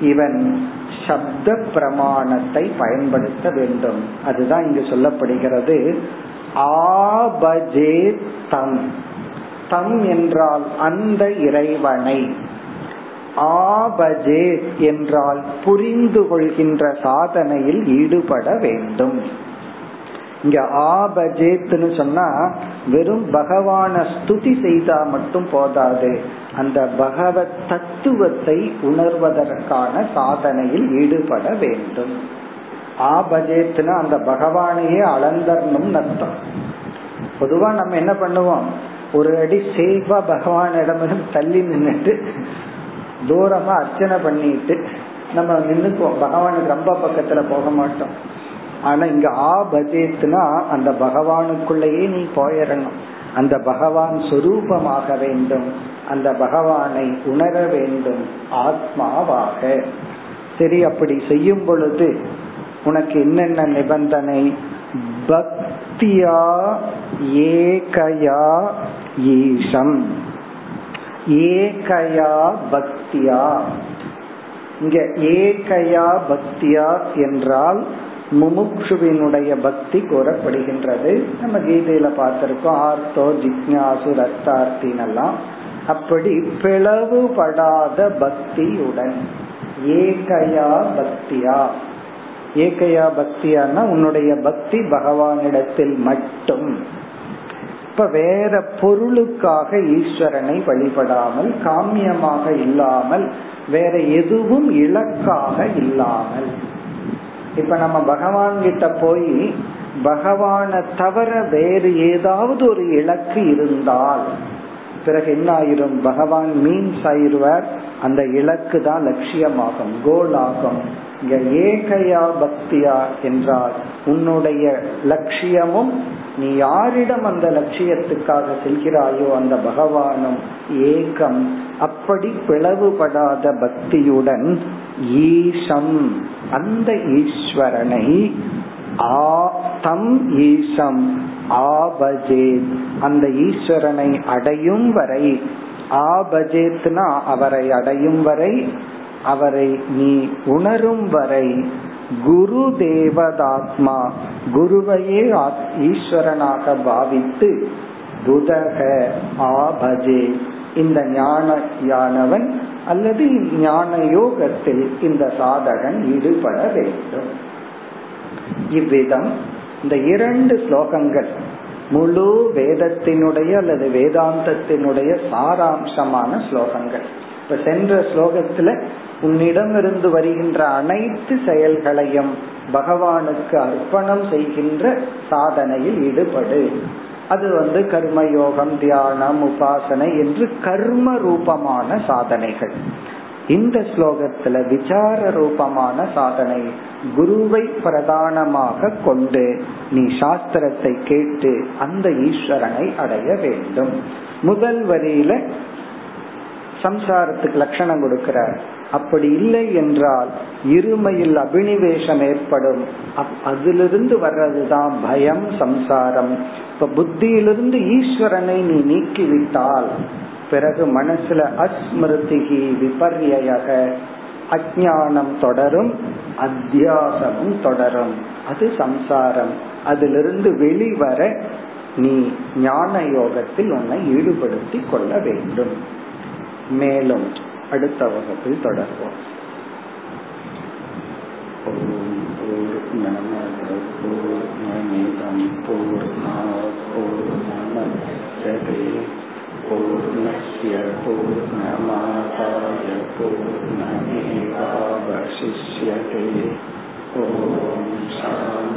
இவன் சப்த பிரமாணத்தை பயன்படுத்த வேண்டும். அதுதான் இங்கு சொல்லப்படுகிறது. ஆபஜே தம். தம் என்றால் அந்த இறைவனை. ஆபஜே என்றால் புரிந்து கொள்கின்ற சாதனையில் ஈடுபட வேண்டும். இங்க ஆபஜேத்னு சொன்னா வெறும் பகவான ஸ்துதி செய்தா மட்டும் போதாது. அந்த பகவத் தத்துவத்தை உணர்வதற்கான சாதனையில் ஈடுபட வேண்டும். ஆபஜேத்னா அந்த பகவானையே அளந்தரணும் அர்த்தம். பொதுவா நம்ம என்ன பண்ணுவோம்? ஒரு அடி சேவா பகவானிடமிருந்து தள்ளி நின்றுட்டு தூரமா அர்ச்சனை பண்ணிட்டு நம்ம நின்றுக்குவோம் பகவானுக்கு ரொம்ப பக்கத்துல போக மாட்டோம். ஆனா இங்க ஆபஜேத்னா அந்த பகவானுக்குள்ளேயே நீ போயிடணும் அந்த பகவான் சொரூபமாக வேண்டும். அந்த பகவானை உணர வேண்டும். ஆத்மாவாக. சரி அப்படி செய்யும் பொழுது உனக்கு என்னென்ன நிபந்தனை? பக்தியா ஏகயா ஈஷம். ஏகயா பக்தியா. இங்க ஏகயா பக்தியா என்றால் முமுட்சுவினுடைய பக்தி கூறப்படுகின்றது. நம்ம கீதையில பார்த்திருக்கோம் ஆர்த்தோ ஜிக்யாசு ரத்தார்த்தினெல்லாம். அப்படி பிளவுபடாத பக்தியுடன் ஏகையா பக்தியா? ஏகையா பக்தியானா உன்னுடைய பக்தி பகவானிடத்தில் மட்டும். இப்ப வேற பொருளுக்காக ஈஸ்வரனை வழிபடாமல் காமியமாக இல்லாமல் வேற எதுவும் இலக்காக இல்லாமல் இப்ப நம்ம பகவான் கிட்ட போய் பகவானை தவிர வேறு ஏதாவது ஒரு இலக்கு இருந்தால் பிறகு என்ன ஆயிரும் பகவான் மீன்ஸ் ஆயிருவார் அந்த இலக்கு தான் லட்சியமாகும் கோல் ஆகும் இங்க ஏகையா பக்தியா என்றால் உன்னுடைய லட்சியமும் நீ யாரிடம் அந்த லட்சியத்துக்காக செல்கிறாயோ அந்த பகவானும் ஏகம். அப்படி பிளவுபடாத பக்தியுடன் ஈஷம் அந்த ஈஸ்வரனை ஆ தம் ஈசம் ஆபஜேத் அந்த ஈஸ்வரனை அடையும் வரை ஆபஜேத்னா அவரை அடையும் வரை அவரை நீ உணரும் வரை குரு தேவதாத்மா குருவையே ஈஸ்வரனாக பாவித்து புதக ஆபஜே இந்த ஞான யானவன் அல்லது ஞான யோகத்தில் இந்த சாதகன் ஈடுபட வேண்டும். இவ்விதம் இந்த இரண்டு ஸ்லோகங்கள் முழு வேதத்தினுடைய அல்லது வேதாந்தத்தினுடைய சாராம்சமான ஸ்லோகங்கள். இப்ப சென்ற ஸ்லோகத்துல உன்னிடமிருந்து வருகின்ற அனைத்து செயல்களையும் பகவானுக்கு அர்ப்பணம் செய்கின்ற சாதனையில் ஈடுபடு. அது வந்து கர்மயோகம் தியானம் உபாசனை என்று கர்ம ரூபமான சாதனைகள். இந்த ஸ்லோகத்துல விசார ரூபமான சாதனை குருவை பிரதானமாக கொண்டு நீ சாஸ்திரத்தை கேட்டு அந்த ஈஸ்வரனை அடைய வேண்டும். முதல் வரியில சம்சாரத்துக்கு லட்சணம் கொடுக்கிறார். அப்படி இல்லை என்றால் இருமையில் அபினிவேசம் ஏற்படும். அதிலிருந்து வர்றதுதான் பயம் சம்சாரம். இப்ப புத்தியிலிருந்து ஈஸ்வரனை நீ நீக்கிவிட்டால் பிறகு மனசுல அஸ்மிருதிகி விபர்யக அஜானம் தொடரும் அத்தியாசமும் தொடரும். அது சம்சாரம். அதிலிருந்து வெளிவர நீ ஞான யோகத்தில் உன்னை ஈடுபடுத்தி கொள்ள வேண்டும். மேலும் அடுத்த வகுப்பில் தொடர்வோம். பூர்ணமிதம் பூர்ணாபூர்ணமஸ்யதே பூர்ணஸ்ய பூர்ணமாதாய பூர்ணமேவாவசிஷ்யதே ஓம் சாந்தி சாந்தி